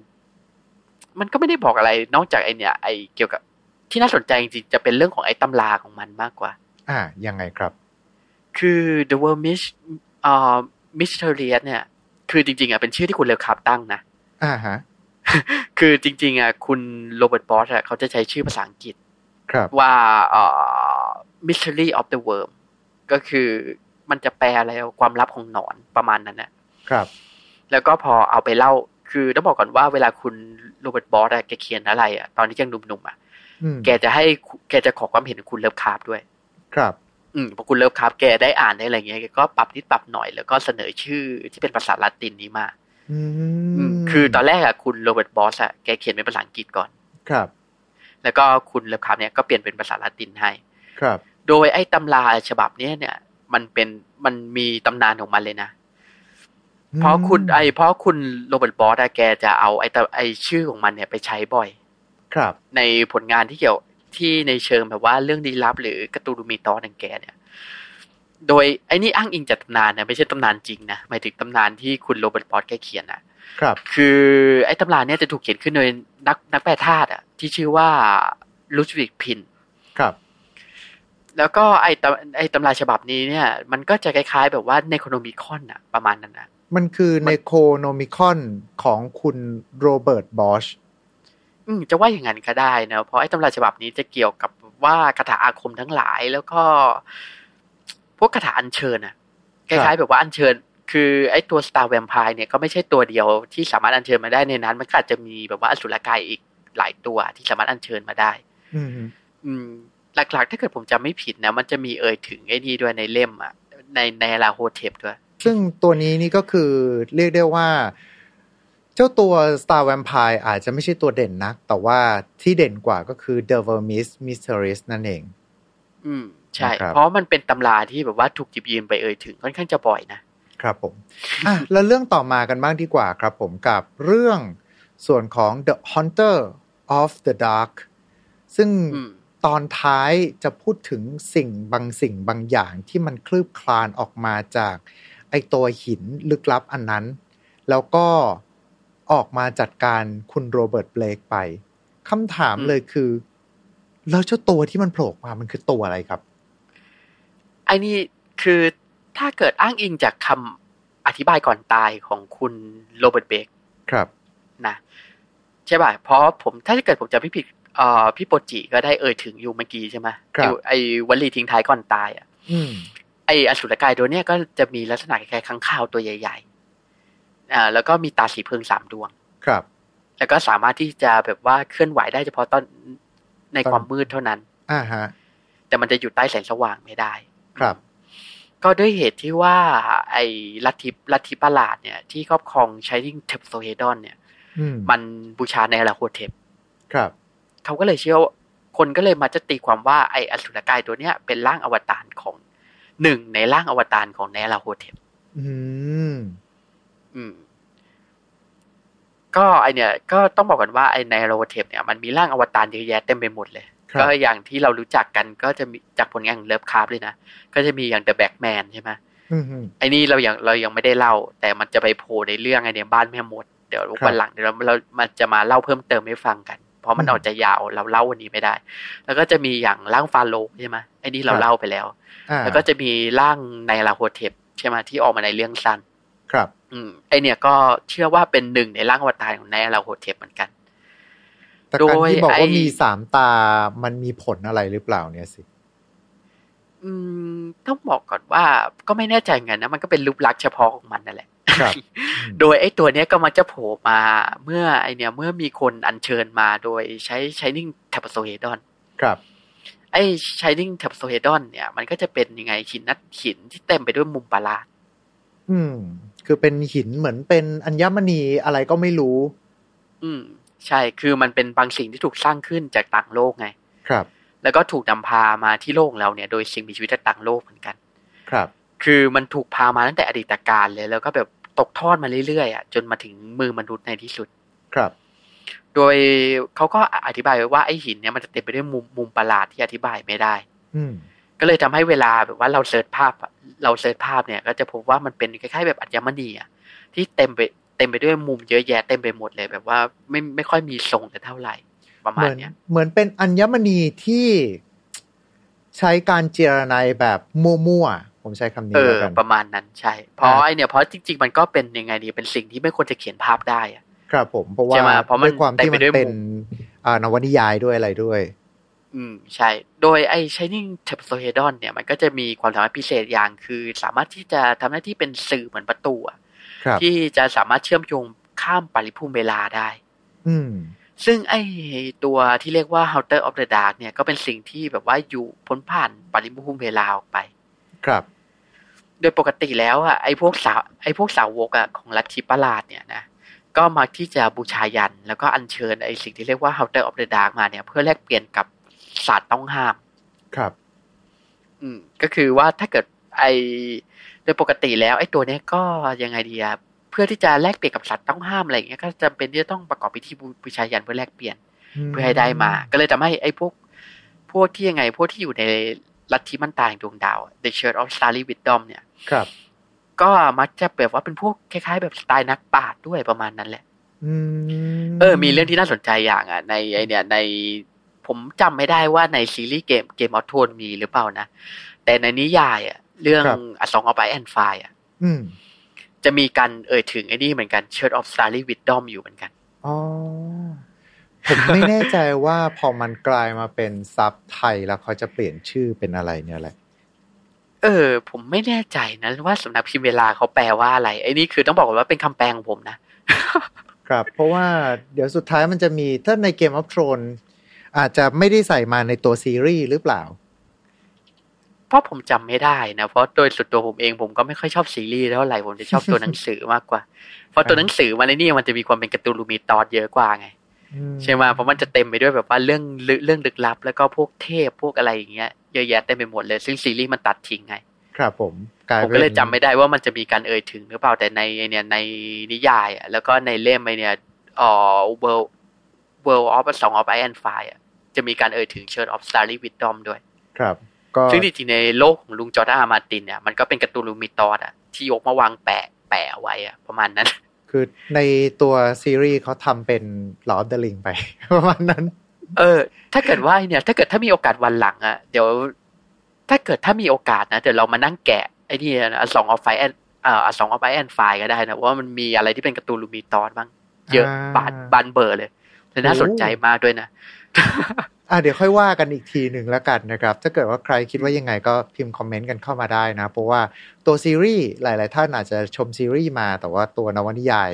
Speaker 4: มันก็ไม่ได้บอกอะไร นอกจากไอเนี่ย ไอเกี่ยวกับที่น่าสนใจจริงๆจะเป็นเรื่องของไอตำราของมันมากกว่า
Speaker 2: อ่า ยังไงครับ
Speaker 4: คือ The World Mist อ่า Mysteriis เนี่ย คือจริงๆอะเป็นชื่อที่คุณเลิฟคราฟต์ตั้งนะ
Speaker 2: อ่าฮะ
Speaker 4: คือจริง ๆอะคุณโรเบิร์ตบล็อกอะเขาจะใช้ชื่อภาษาอังกฤษ
Speaker 2: ครับ
Speaker 4: ว่าเอ่อ Mystery of the Worm ก็คือ มันจะแปลอะไรความลับของหนอนประมาณนั้นนะครับ แล้วก็พอเอาไปเล่า คือต้องบอกก่อนว่าเวลาคุณโรเบิร์ตบล็อกอะแกเขียนอะไรอะตอนที่ยังหนุ่มๆอะ
Speaker 2: อืม
Speaker 4: แกจะให้แกจะขอความเห็นของคุณเลิฟคราฟต์ด้วย
Speaker 2: ครับ
Speaker 4: อืมพอคุณเลิฟคราฟต์แกได้อ่านได้อะไรเงี้ยแกก็ปรับนิดปรับหน่อยแล้วก็เสนอชื่อที่เป็นภาษาละตินนี้มา
Speaker 2: อื
Speaker 4: อืม
Speaker 2: ม
Speaker 4: คือตอนแรกอะคุณโรเบิร์ตบล็อกอะแกเขียนเป็นภาษาอังกฤษก่อน
Speaker 2: ครับ
Speaker 4: แล้วก็คุณเลิฟคราฟต์เนี่ยก็เปลี่ยนเป็นภาษาละตินให้
Speaker 2: ครับ
Speaker 4: โดยไอ้ตำราฉบับเนี้ยเนี่ย มันเป็นมันมีตำนานของมันเลยนะ เพราะคุณไอเพราะคุณโรเบิร์ตบล็อกอะแกจะเอาไอ้ตะไอ้ชื่อของมันเนี่ยไปใช้บ่อย
Speaker 2: ครับ
Speaker 4: ในผลงานที่เกี่ยวที่ในเชิงแบบว่าเรื่องลี้ลับ หรือ Cthulhu Mythos ของแกเนี่ย โดยไอ้นี่อ้างอิงจากตำนานนะไม่ใช่ตำนานจริงนะหมายถึงตำนานที่คุณโรเบิร์ตบล็อกแกเขียนนะครับ คือไอ้ตำราเนี่ยจะถูกเขียนขึ้นโดยนักนักแปรธาตุอะที่ชื่อว่าลุดวิกพรินน์
Speaker 2: ครับ
Speaker 4: แล้วก็ไอ้ตำไอ้ตำราฉบับนี้เนี่ย มันก็จะคล้ายๆ แบบว่าเนโครโนมิคอนอะประมาณนั้นนะ
Speaker 2: มันคือเนโครโนมิคอนของคุณโรเบิร์ตบล็อก
Speaker 4: อืมจะว่าอย่างนั้นก็ได้นะเพราะไอ้ตำราฉบับนี้จะเกี่ยวกับว่าคาถาอาคมทั้งหลายแล้วก็ พวกคาถาอัญเชิญอะคล้ายๆ แบบว่าอัญเชิญ คือไอ้ตัว Star Vampire เนี่ยก็ไม่ใช่ตัวเดียวที่สามารถอัญเชิญมาได้ในนั้น มันก็อาจจะมีแบบว่าอสุรกายอีกหลายตัวที่สามารถอัญเชิญมาได้
Speaker 2: อืม
Speaker 4: อืม หลักๆ ถ้าเกิดผมจำไม่ผิดนะ มันจะมีเอ่ยถึงไอ้นี่ด้วยในเล่มอะในในลาโฮเทปด้วย
Speaker 2: ซึ่งตัวนี้นี่ก็คือเรียกได้ว่า เจ้าตัว Star Vampire อาจจะไม่ใช่ตัวเด่นนัก แต่ว่าที่เด่นกว่าก็คือ The Vermis Mysteries นั่นเอง
Speaker 4: อืม ใช่
Speaker 2: นะครับ
Speaker 4: เพราะมันเป็นตำราที่แบบว่าถูกหยิบยืมไปเอ่ยถึงค่อนข้างจะบ่อยนะ
Speaker 2: ครับผมอะแล้วเรื่องต่อมากันบ้างดีกว่าครับผมกับเรื่องส่วนของ The Hunter of the Dark ซึ่ง
Speaker 4: อืม
Speaker 2: ตอนท้ายจะพูดถึงสิ่งบางสิ่งบางอย่างที่มันคลืบคลานออกมาจากไอตัวหินลึกลับอันนั้น แล้วก็ออกมาจัดการคุณโรเบิร์ตเบลกไปคำถาม
Speaker 4: อืม
Speaker 2: เลยคือ แล้วเจ้าตัวที่มันโผล่ออกมามันคือตัวอะไรครับ
Speaker 4: ไอ้นี่คือถ้าเกิดอ้างอิงจากคำอธิบายก่อนตายของคุณโรเบิร์ตเบก
Speaker 2: ครับ
Speaker 4: นะใช่ป่ะเพราะผมถ้าเกิดผมจะไม่ผิดเอ่อ พี่โปจิก็ได้เอ่ยถึงอยู่เมื่อกี้ใช่ไหม
Speaker 2: ครับ
Speaker 4: ไอ้ไอ้วลีทิ้งท้ายก่อนตายอะ
Speaker 2: อืม
Speaker 4: ไอ้อสุรกายตัวเนี้ยก็จะมีลักษณะคล้ายๆข้างข้าวตัวใหญ่ๆอ่าแล้วก็มีตาสีเพิงสามดวง
Speaker 2: ครับ
Speaker 4: แล้วก็สามารถที่จะแบบว่าเคลื่อนไหวได้เฉพาะตอนใน
Speaker 2: ตอน
Speaker 4: ความมืดเท่านั้น
Speaker 2: อ่าฮะ
Speaker 4: แต่มันจะอยู่ใต้แสงสว่างไม่ได้
Speaker 2: ครับ
Speaker 4: ก็ด้วยเหตุที่ว่า ไอ้ลัทธิลัทธิประหลาดเนี่ย ที่ครอบครอง Shining t e p s o h e d o n เนี่ย
Speaker 2: อืม
Speaker 4: มันบูชาไนอาลาโธเทป
Speaker 2: ครับ
Speaker 4: เขาก็เลยเชื่อว่าคนก็เลยมาจะตีความว่าไอ้อสุรกายตัวเนี้ยเป็นร่างอวตารของหนึ่งในร่างอวตารของไนอาลาโธเทป
Speaker 2: อืม
Speaker 4: อืม ก็ไอเนี่ย ก็ต้องบอกกันว่าไอไนอาลาโธเทปเนี่ยมันมีร่างอวตารเยอะแยะเต็มไปหมดเลย
Speaker 2: ครับ
Speaker 4: ก็อย่างที่เรารู้จักกันก็จะมีจากผลงานของเลิฟคราฟต์เลยนะ ก็จะมีอย่าง The Black Man ใช่ไหม
Speaker 2: อืมฮึ
Speaker 4: ไอ้นี่เรายังเรายังไม่ได้เล่า แต่มันจะไปโผล่ในเรื่องไอเนี่ยบ้านแม่มด เดี๋ยว
Speaker 2: ครับ
Speaker 4: วันหลังเดี๋ยวเราเรามันจะมาเล่าเพิ่มเติมให้ฟังกัน เพราะมัน
Speaker 2: อืม
Speaker 4: ออกจะยาวเราเล่าวันนี้ไม่ได้ แล้วก็จะมีอย่างร่างฟาโรห์ใช่ไหมไอ้นี่เรา
Speaker 2: ครับ
Speaker 4: เล่าไปแล้ว
Speaker 2: อ่า
Speaker 4: แล้วก็จะมีร่างไนอาลาโธเทปใช่ไหมที่ออกมาในเรื่องสั้น
Speaker 2: ครับ
Speaker 4: อืมไอเนี่ยก็เชื่อว่าเป็นหนึ่งในร่างอวตารของไนอาลาโธเทปเหมือนกัน
Speaker 2: แต่
Speaker 4: โดย
Speaker 2: การที่บอกว่า
Speaker 4: ไอ้
Speaker 2: มีสามตามันมีผลอะไรหรือเปล่าเนี่ยสิ
Speaker 4: อืม ต้องบอกก่อนว่าก็ไม่แน่ใจเหมือนกันนะ มันก็เป็นรูปลักษณ์เฉพาะของมันนั่นแหละ
Speaker 2: ครับ
Speaker 4: โดยไอ้ตัวเนี้ยก็มันจะโผล่มาเมื่อไอเนี่ยเมื่อมีคนอัญเชิญมาโดยใช้ Shining t a p s o h e d o n
Speaker 2: ครับ
Speaker 4: ไอ้ Shining t a p s o h e d o n เนี่ย มันก็จะเป็นยังไงหินนัดหินที่เต็มไปด้วยมุมประหลาด
Speaker 2: อืม คือเป็นหินเหมือนเป็นอัญมณีอะไรก็ไม่รู้
Speaker 4: อืม ใช่ คือมันเป็นบางสิ่งที่ถูกสร้างขึ้นจากต่างโลกไง
Speaker 2: ครับ
Speaker 4: แล้วก็ถูกนำพามาที่โลกของเราเนี่ย โดยสิ่งมีชีวิตจากต่างโลกเหมือนกัน
Speaker 2: ครับ
Speaker 4: คือมันถูกพามาตั้งแต่อดีตการเลย แล้วก็แบบตกทอดมาเรื่อยๆอะจนมาถึงมือมนุษย์ในที่สุด
Speaker 2: ครับ
Speaker 4: โดยเขาก็อธิบายไว้ว่าไอ้หินเนี่ยมันจะเต็มไปด้วยมุมมุมประหลาดที่อธิบายไม่ได้
Speaker 2: อืม
Speaker 4: ก็เลยทำให้เวลาแบบว่าเราเสิร์ชภาพอะเราเสิร์ชภาพเนี่ย ก็จะพบว่ามันเป็นคล้ายๆแบบอัญมณีอะที่เต็มไปเต็มไปด้วยมุมเยอะแยะเต็มไปหมดเลยแบบว่าไม่ไม่ค่อยมีทรงแต่เท่าไหร่ประ
Speaker 2: เห
Speaker 4: มาณ
Speaker 2: มือน
Speaker 4: เนี้ย
Speaker 2: เหมือนเป็นอัญมณีที่ใช้การเจรไนแบบมั่วๆ ผมใช้คำนี้
Speaker 4: เออ
Speaker 2: แล้วกัน
Speaker 4: ประมาณนั้นใช่เพราะ
Speaker 2: อ่า
Speaker 4: ไอเนี่ยเพราะจริง ๆ มันก็เป็นยังไงดีเป็นสิ่งที่ไม่ควรจะเขียนภาพได้อะ
Speaker 2: ครับผมเพราะว่า
Speaker 4: ใช่ไหมเพราะมัน
Speaker 2: ด้วยความที่
Speaker 4: เต็ม
Speaker 2: มั
Speaker 4: ไป
Speaker 2: น
Speaker 4: ด้วย
Speaker 2: เป็น
Speaker 4: มุม
Speaker 2: อ่านวนิยายด้วยอะไรด้วย
Speaker 4: อืมใช่ โดยไอ้ Shining t e p s o h e d o n เนี่ยมันก็จะมีความสามารถพิเศษอย่างคือ สามารถที่จะทำหน้าที่เป็นสื่อเหมือนประตูอะ
Speaker 2: ครับ
Speaker 4: ที่จะสามารถเชื่อมโยงข้ามปริภูมิเวลาได้
Speaker 2: อืม
Speaker 4: ซึ่งไอตัวที่เรียกว่า Hunter of the Dark เนี่ยก็เป็นสิ่งที่แบบว่าอยู่พ้นผ่านปริภูมิเวลาออกไป
Speaker 2: ครับ
Speaker 4: โดยปกติแล้วอะไอพวกสาวไอพวกสาวกอะของลัทธิประหลาดเนี่ยนะก็มักที่จะบูชายัน แล้วก็อัญเชิญไอสิ่งที่เรียกว่า Hunter of the Dark มาเนี่ยเพื่อแลกเปลี่ยนกับศาสตร์ต้องห้าม
Speaker 2: ครับ
Speaker 4: อืม ก็คือว่าถ้าเกิดไอโดยปกติแล้วไอตัวเนี้ยก็ยังไงดีอะเพื่อที่จะแลกเปลี่ยนกับสัตว์ต้องห้ามอะไรอย่างเงี้ยก็จำเป็นที่จะต้องประกอบพิธีบูบูชายันเพื่อแลกเปลี่ยน เพื่อให้ได้มา ก็เลยทำให้ไอ้พวก พวกที่ยังไง พวกที่อยู่ใน ลัทธิมันตายดวงดาว The Church of Starry Wisdom เนี่ย
Speaker 2: ครับ
Speaker 4: ก็มักจะแบบว่าเป็นพวกคล้ายๆ แบบสไตล์นักปราชญ์ด้วยประมาณนั้นแหละ
Speaker 2: อืม
Speaker 4: เออ มีเรื่องที่น่าสนใจอย่างอะ ในไอเนี่ยในผมจำไม่ได้ว่าในซีรีส์เกมเกมออโทนมีหรือเปล่านะ แต่ในนิยายอะ เรื่องอสองอ f ไปแอนไฟอะ
Speaker 2: อืม
Speaker 4: จะมีการเอ่ยถึงไอ้นี่เหมือนกัน Church of Starry Wisdom อยู่เหมือนกัน
Speaker 2: อ๋อ ผมไม่แน่ใจว่าพอมันกลายมาเป็นซับไทยแล้วเขาจะเปลี่ยนชื่อเป็นอะไรเนี่ยแหละ
Speaker 4: เออ ผมไม่แน่ใจนะว่าสำนักพิมพ์เวลาเขาแปลว่าอะไรไอ้นี่คือต้องบอกก่อนว่าเป็นคำแปลของผมนะ
Speaker 2: ครับ เพราะว่าเดี๋ยวสุดท้ายมันจะมีถ้าในเกม of Thrones อาจจะไม่ได้ใส่มาในตัวซีรีส์หรือเปล่า
Speaker 4: เพราะผมจำไม่ได้นะ เพราะโดยส่วนตัวผมเองผมก็ไม่ค่อยชอบซีรีส์เท่าไหร่ผมจะชอบตัวหนังสือมากกว่า เพราะตัวหนังสือมันในนี่มันจะมีความเป็นการ์ตูนลูมีตอดเยอะกว่าไง ใช่ไหมเพราะมันจะเต็มไปด้วยแบบว่าเรื่องลึเรื่องลึกลับ แล้วก็พวกเทพพวกอะไรอย่างเงี้ยเยอะแยะเต็มไปหมดเลย ซึ่งซีรีส์มันตัดทิ้งไง
Speaker 2: ครับผมกลาย
Speaker 4: ผม
Speaker 2: ป็น
Speaker 4: ก็เลยจำไม่ได้ว่ามันจะมีการเอ่ยถึงหรือเปล่าแต่ในไอ้เนี่ยในนิยายอะแล้วก็ในเล่มไอเนี่ยอ๋อ world world of Song of Ice and Fire อะจะมีการเอ่ยถึง Church of Starry Wisdom ด้วย
Speaker 2: ครับก็
Speaker 4: ซึ่งจริงๆในโลกของลุงจอร์จอาร์อาร์มาร์ตินเนี่ยมันก็เป็น Cthulhu Mythos อะที่ยกมาวางแปะแปะเอาไว้อะประมาณนั้น
Speaker 2: คือในตัวซีรีส์เขาทำเป็น Lord of the Ring ไปประมาณนั้น
Speaker 4: เออ ถ้าเกิดว่าไอ้เนี่ย ถ้าเกิดถ้ามีโอกาสวันหลังอะเดี๋ยว ถ้าเกิดถ้ามีโอกาสนะเดี๋ยวเรามานั่งแกะไอ้นี่นะ Song of Fire andอ่า Song of Ice and Fire ก็ได้นะว่ามันมีอะไรที่เป็น Cthulhu Mythos บ้าง เยอะ
Speaker 2: อ่า
Speaker 4: บานบานเบอร์เลยและน่าสนใจมากด้วยนะ
Speaker 2: อะเดี๋ยวค่อยว่ากันอีกทีหนึ่งแล้วกันนะครับ ถ้าเกิดว่าใครคิดว่ายังไงก็พิมพ์คอมเมนต์กันเข้ามาได้นะ เพราะว่าตัวซีรีส์หลาย ๆ ท่านอาจจะชมซีรีส์มา แต่ว่าตัวนวนิยาย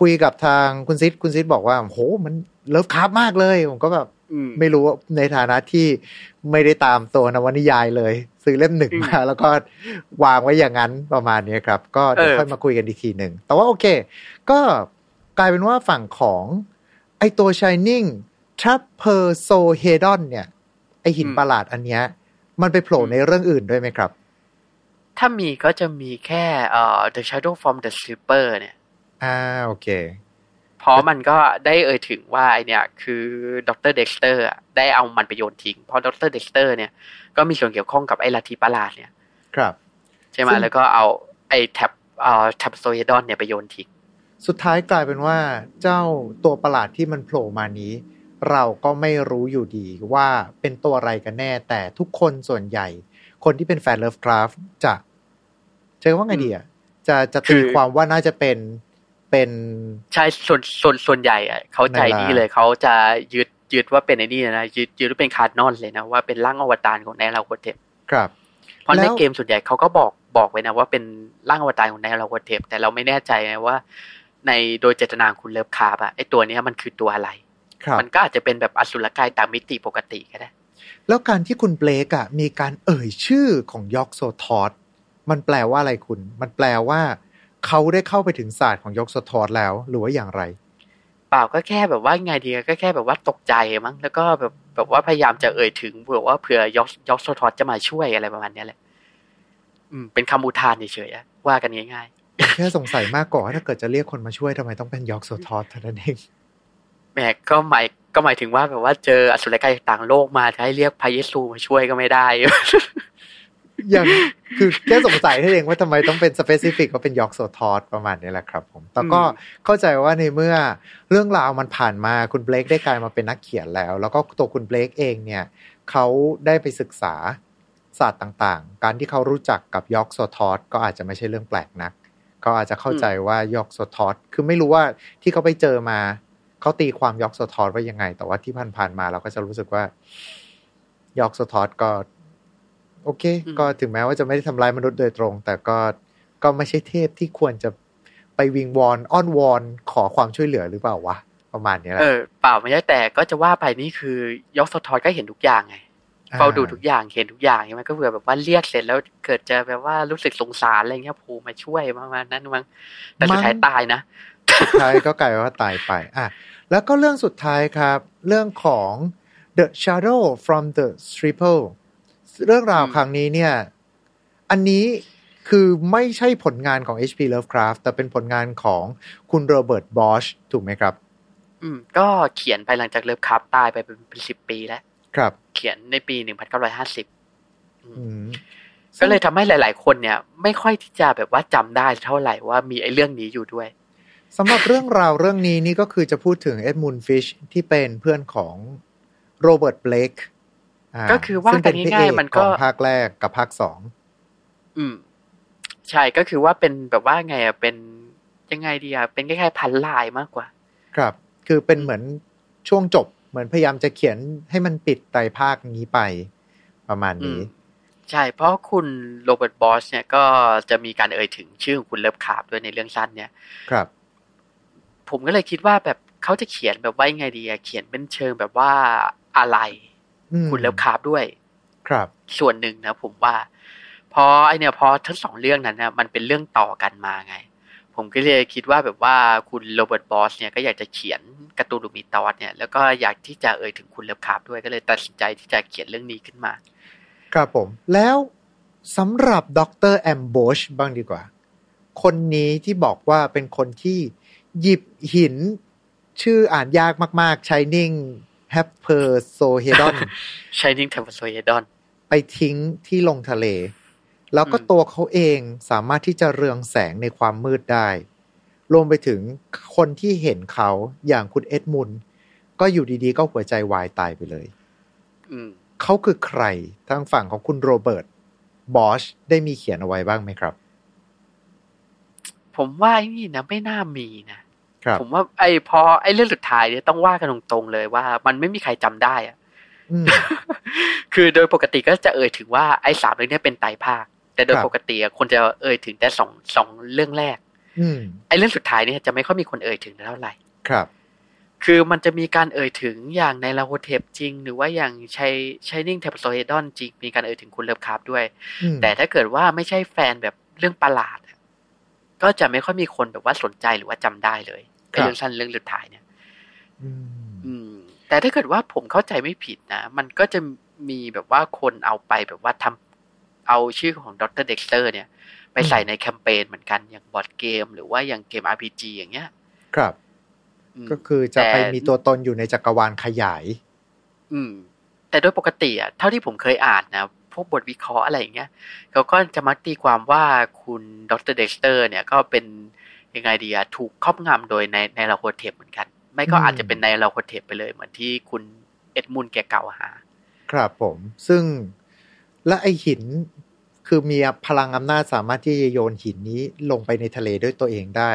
Speaker 2: คุยกับทางคุณซิดคุณซิดบอกว่าโหมันเลิฟคราฟต์มากเลย ผมก็แบบ
Speaker 4: อืม
Speaker 2: ไม่รู้ว่าในฐานะที่ไม่ได้ตามตัวนวนิยายเลย ซื้อเล่มหนึ่ง
Speaker 4: อืม
Speaker 2: มา แล้วก็วางไว้อย่างนั้นประมาณนี้ครับ ก็เดี๋ยว
Speaker 4: เออ
Speaker 2: ค่อยมาคุยกันอีกทีหนึ่งแต่ว่าโอเค ก็กลายเป็นว่าฝั่งของไอตัว Shining t r a p p e r s o h e d o n เนี่ย ไอหินประหลาดอันเนี้ย มันไปโผล่ในเรื่องอื่นด้วยไหมครับ
Speaker 4: ถ้ามีก็จะมีแค่เอ่อ The Shadow from the Sleeper เนี่ย
Speaker 2: อ่าโอเค
Speaker 4: เพราะมันก็ได้เอ่ยถึงว่าไอเนี่ย คือดรเด็กสเตอร์ได้เอามันไปโยนทิ้ง เพราะดรเด็กสเตอร์เนี่ยก็มีส่วนเกี่ยวข้องกับไอ้ลัทธิประหลาดเนี่ย
Speaker 2: ครับ
Speaker 4: ใช่ไหม
Speaker 2: ซึ่ง
Speaker 4: แล้วก็เอาไอ้ Trap เอ่อ Trapezohedron เนี่ยไปโยนทิ้ง
Speaker 2: สุดท้ายกลายเป็นว่าเจ้าตัวประหลาดที่มันโผล่มานี้ เราก็ไม่รู้อยู่ดีว่าเป็นตัวอะไรกันแน่ แต่ทุกคนส่วนใหญ่ คนที่เป็นแฟนเลิฟคราฟต์จะเจอว่าไงดีอะจะจะ
Speaker 4: คื
Speaker 2: ตี
Speaker 4: อ
Speaker 2: ความว่าน่าจะเป็นเป็น
Speaker 4: ใช่ส่วนส่วนส่วนใหญ่อะเขาใจ
Speaker 2: ไนอาลา
Speaker 4: นี่เลยเขาจะยึดยึดว่าเป็นไอ้นี่นะยึดยึดว่าเป็น canon เลยนะว่าเป็นร่างอวตารของไนอาลาโธเทป
Speaker 2: ครับ
Speaker 4: เพราะ
Speaker 2: แล้ว
Speaker 4: ในเกมส่วนใหญ่เขาก็บอกบอกไว้นะว่าเป็นร่างอวตารของไนอาลาโธเทปแต่เราไม่แน่ใจนะว่า ในโดยเจตนาของคุณเลิฟคราฟต์อะไอตัวเนี้ยมันคือตัวอะไร
Speaker 2: ครับ
Speaker 4: มันก็อาจจะเป็นแบบอสุรกายต่างมิติปกติก็ได้
Speaker 2: แล้วการที่คุณเบลกอะมีการเอ่ยชื่อของยอกโซธอทมันแปลว่าอะไรคุณ มันแปลว่า เขาได้เข้าไปถึงศาสตร์ของยอกโซธอทแล้ว หรือว่าอย่างไร
Speaker 4: เปล่าก็แค่แบบว่าไงดีก็แค่แบบว่าตกใจมั้งแล้วก็แบบแบบว่าพยายามจะเอ่ยถึงเผื่อว่าเผื่อยอกยอกโซธอทจะมาช่วยอะไรประมาณเนี้ยแหละอืมเป็นคำอุทานเฉยๆอะว่ากันง่าย
Speaker 2: แค่สงสัยมากกว่าว่าถ้าเกิดจะเรียกคนมาช่วยทำไมต้องเป็นยอกโซธอทเท่านั้นเอง
Speaker 4: ๆ แหมก็หมายก็หมายถึงว่าแบบว่าเจออสุรกายจากต่างโลกมาจะให้เรียกพระเยซูมาช่วยก็ไม่ได้
Speaker 2: อย่างคือแค่สงสัยนั่นเองว่าทำไมต้องเป็น specific ว่าเป็นยอกโซธอทประมาณนี้แหละครับผมแต่ก็
Speaker 4: อืม
Speaker 2: เข้าใจว่าในเมื่อเรื่องราวมันผ่านมาคุณเบลกได้กลายมาเป็นนักเขียนแล้ว แล้วก็ตัวคุณเบลกเองเนี่ยเขาได้ไปศึกษาศาสตร์ต่างๆ การที่เขารู้จักกับยอกโซธอทก็อาจจะไม่ใช่เรื่องแปลกนัก ก็อาจจะเข้าใจว่ายอกโซธอทคือไม่รู้ว่าที่เขาไปเจอมา เขาตีความยอกโซธอทว่ายังไง แต่ว่าที่ผ่านๆมาเราก็จะรู้สึกว่ายอกโซทอสก็โอเค
Speaker 4: อืม
Speaker 2: ก็ถึงแม้ว่าจะไม่ได้ทำร้ายมนุษย์โดยตรง แต่ก็ก็ไม่ใช่เทพที่ควรจะไปวิงวอนอ้อนวอนขอความช่วยเหลือหรือเปล่าวะประมาณนี้แห
Speaker 4: เอ
Speaker 2: ละ
Speaker 4: อเปล่าไม่ใช่แต่ก็จะว่าไปนี่คือยกสะท้อนก็เห็นทุกอย่างไงเฝ้าดูทุกอย่างเห็นทุกอย่างใช่ไหมก็เผื่อแบบว่าเรียกเสร็จแล้วเกิดจะแบบว่ารู้สึกสงสารอะไรเงี้ยภูมาช่วยประมาณนั้นมั้งแต่สุดท้ายตายนะ
Speaker 2: สุดท้ายก็กลายว่าตายไปอะแล้วก็เรื่องสุดท้ายครับ เรื่องของ The Shadow from the Stripple เรื่องราว
Speaker 4: อืม
Speaker 2: ครั้งนี้เนี่ย อันนี้คือไม่ใช่ผลงานของ H.P. Lovecraft แต่เป็นผลงานของคุณโรเบิร์ตบอชถูกไหมครับ
Speaker 4: อืม ก็เขียนไปหลังจากเลิฟคับตายไปเป็นเป็นสิบปีแล้ว
Speaker 2: ครับ
Speaker 4: เขียนในปีหนึ่งพันเก้าร้อยห้าสิบ
Speaker 2: อืม
Speaker 4: ก็เลยทำให้หลาย ๆ คนเนี่ย ไม่ค่อยที่จะแบบว่าจำได้เท่าไหร่ว่ามีไอ้เรื่องนี้อยู่ด้วย
Speaker 2: สำหรับเรื่องราวเรื่องนี้นี่ก็คือจะพูดถึงเอ็ดมันด์ ฟิสก์ที่เป็นเพื่อนของโรเบิร์ตเบลก
Speaker 4: ก็คือว่า
Speaker 2: ซึ่งเป็น
Speaker 4: กัน
Speaker 2: พระ
Speaker 4: ง่าย
Speaker 2: เอก
Speaker 4: ๆมัน
Speaker 2: ข
Speaker 4: ก็
Speaker 2: องภาคแรกกับภาคสอง
Speaker 4: อืม ใช่ก็คือว่าเป็นแบบว่าไงอะเป็นยังไงดีอะเป็นคล้ายๆ punchline มากกว่า
Speaker 2: ครับ คือเป็นเหมือนช่วงจบเหมือนพยายามจะเขียนให้มันปิดไตรภาคนี้ไปประมาณนี้
Speaker 4: อืมใช่ เพราะคุณโรเบิร์ต บล็อกเนี่ยก็จะมีการเอ่ยถึงชื่อของคุณเลิฟคราฟต์ด้วยในเรื่องสั้นเนี่ย
Speaker 2: ครับ
Speaker 4: ผมก็เลยคิดว่าแบบเขาจะเขียนแบบว่ายังไงดีอะเขียนเป็นเชิงแบบว่าอะไร
Speaker 2: อืม
Speaker 4: คุณเลิฟคราฟต์ด้วย
Speaker 2: ครับ
Speaker 4: ส่วนหนึ่งนะผมว่าเพราะไอเนี่ยพอทั้งสองเรื่องนั้นนะมันเป็นเรื่องต่อกันมาไง ผมก็เลยคิดว่าแบบว่าคุณโรเบิร์ต บล็อกเนี่ยก็อยากจะเขียน Cthulhu Mythos เนี่ยแล้วก็อยากที่จะเอ่ยถึงคุณเลิฟคราฟต์ด้วยก็เลยตัดสินใจที่จะเขียนเรื่องนี้ขึ้นมา
Speaker 2: ครับผม แล้วสำหรับดรแอมโบชบ้างดีกว่า คนนี้ที่บอกว่าเป็นคนที่ หยิบหิน ชื่ออ่านยากมากๆ Shining h a p p e r s o h e d o n
Speaker 4: Shining t e m p e r s o y d o n
Speaker 2: ไปทิ้งที่ลงทะเล แล้วก็
Speaker 4: อืม
Speaker 2: ตัวเขาเองสามารถที่จะเรืองแสงในความมืดได้ รวมไปถึงคนที่เห็นเขาอย่างคุณเอ็ดมุนด์ก็อยู่ดีๆ ก็หัวใจวายตายไปเลย
Speaker 4: อืม
Speaker 2: เขาคือใครทางฝั่งของคุณโรเบิร์ตบอชได้มีเขียนเอาไว้บ้างไหมครับ
Speaker 4: ผมว่าไอ้นี่นะไม่น่ามีนะ
Speaker 2: ครับ
Speaker 4: ผมว่าไอ้พอไอ้เรื่องสุดท้ายเนี่ยต้องว่ากันตรงๆเลยว่า มันไม่มีใครจำได้อะ
Speaker 2: อืม
Speaker 4: คือโดยปกติก็จะเอ่ยถึงว่าไอ้สามเรื่องเนี้เป็นไตรภาค แต่โดย
Speaker 2: ครับ
Speaker 4: ปกติอะคนจะเอ่ยถึงแต่สองสองเรื่องแรก
Speaker 2: อืม
Speaker 4: ไอ้เรื่องสุดท้ายเนี่ยจะไม่ค่อยมีคนเอ่ยถึงเท่าไหร่
Speaker 2: ครับ
Speaker 4: คือมันจะมีการเอ่ยถึงอย่าง Nyarlathotep จริง หรือว่าอย่าง Shining Shining Trapezohedron จริง มีการเอ่ยถึงคุณเลิฟคราฟต์ด้วย
Speaker 2: อืม
Speaker 4: แต่ถ้าเกิดว่าไม่ใช่แฟนแบบเรื่องประหลาดอะก็จะไม่ค่อยมีคนแบบว่าสนใจหรือว่าจำได้เลยไอ้ เรื่องสั้นเรื่องสุดท้ายเนี่ย
Speaker 2: อืม
Speaker 4: อืม แต่ถ้าเกิดว่าผมเข้าใจไม่ผิดนะ มันก็จะมีแบบว่าคนเอาไปแบบว่าทำเอาชื่อของดร.เด็กซ์เตอร์เนี่ย ไปใส่ในแคมเปญเหมือนกันอย่างบอร์ดเกม หรือว่าอย่างเกม RPG อย่างเงี้ย
Speaker 2: ครับ
Speaker 4: อืม
Speaker 2: ก็คือจะไป
Speaker 4: แต่
Speaker 2: มีตัวตนอยู่ในจักรวาลขยาย
Speaker 4: อืม แต่โดยปกติอะเท่าที่ผมเคยอ่านนะพวกบทวิเคราะห์อะไรอย่างเงี้ยเขาก็จะมักตีความว่าคุณดร.เด็กซ์เตอร์ เนี่ยก็เป็น ยังไงดีอะถูกครอบงำโดย Nyarlathotep เหมือนกัน ไม่ก็
Speaker 2: อืม
Speaker 4: อาจจะเป็น Nyarlathotep ไปเลย เหมือนที่คุณเอ็ดมันด์แกเกล่าวหา
Speaker 2: ครับผม ซึ่งและไอหินคือมีพลังอำนาจสามารถที่จะโยนหินนี้ลงไปในทะเลด้วยตัวเองได้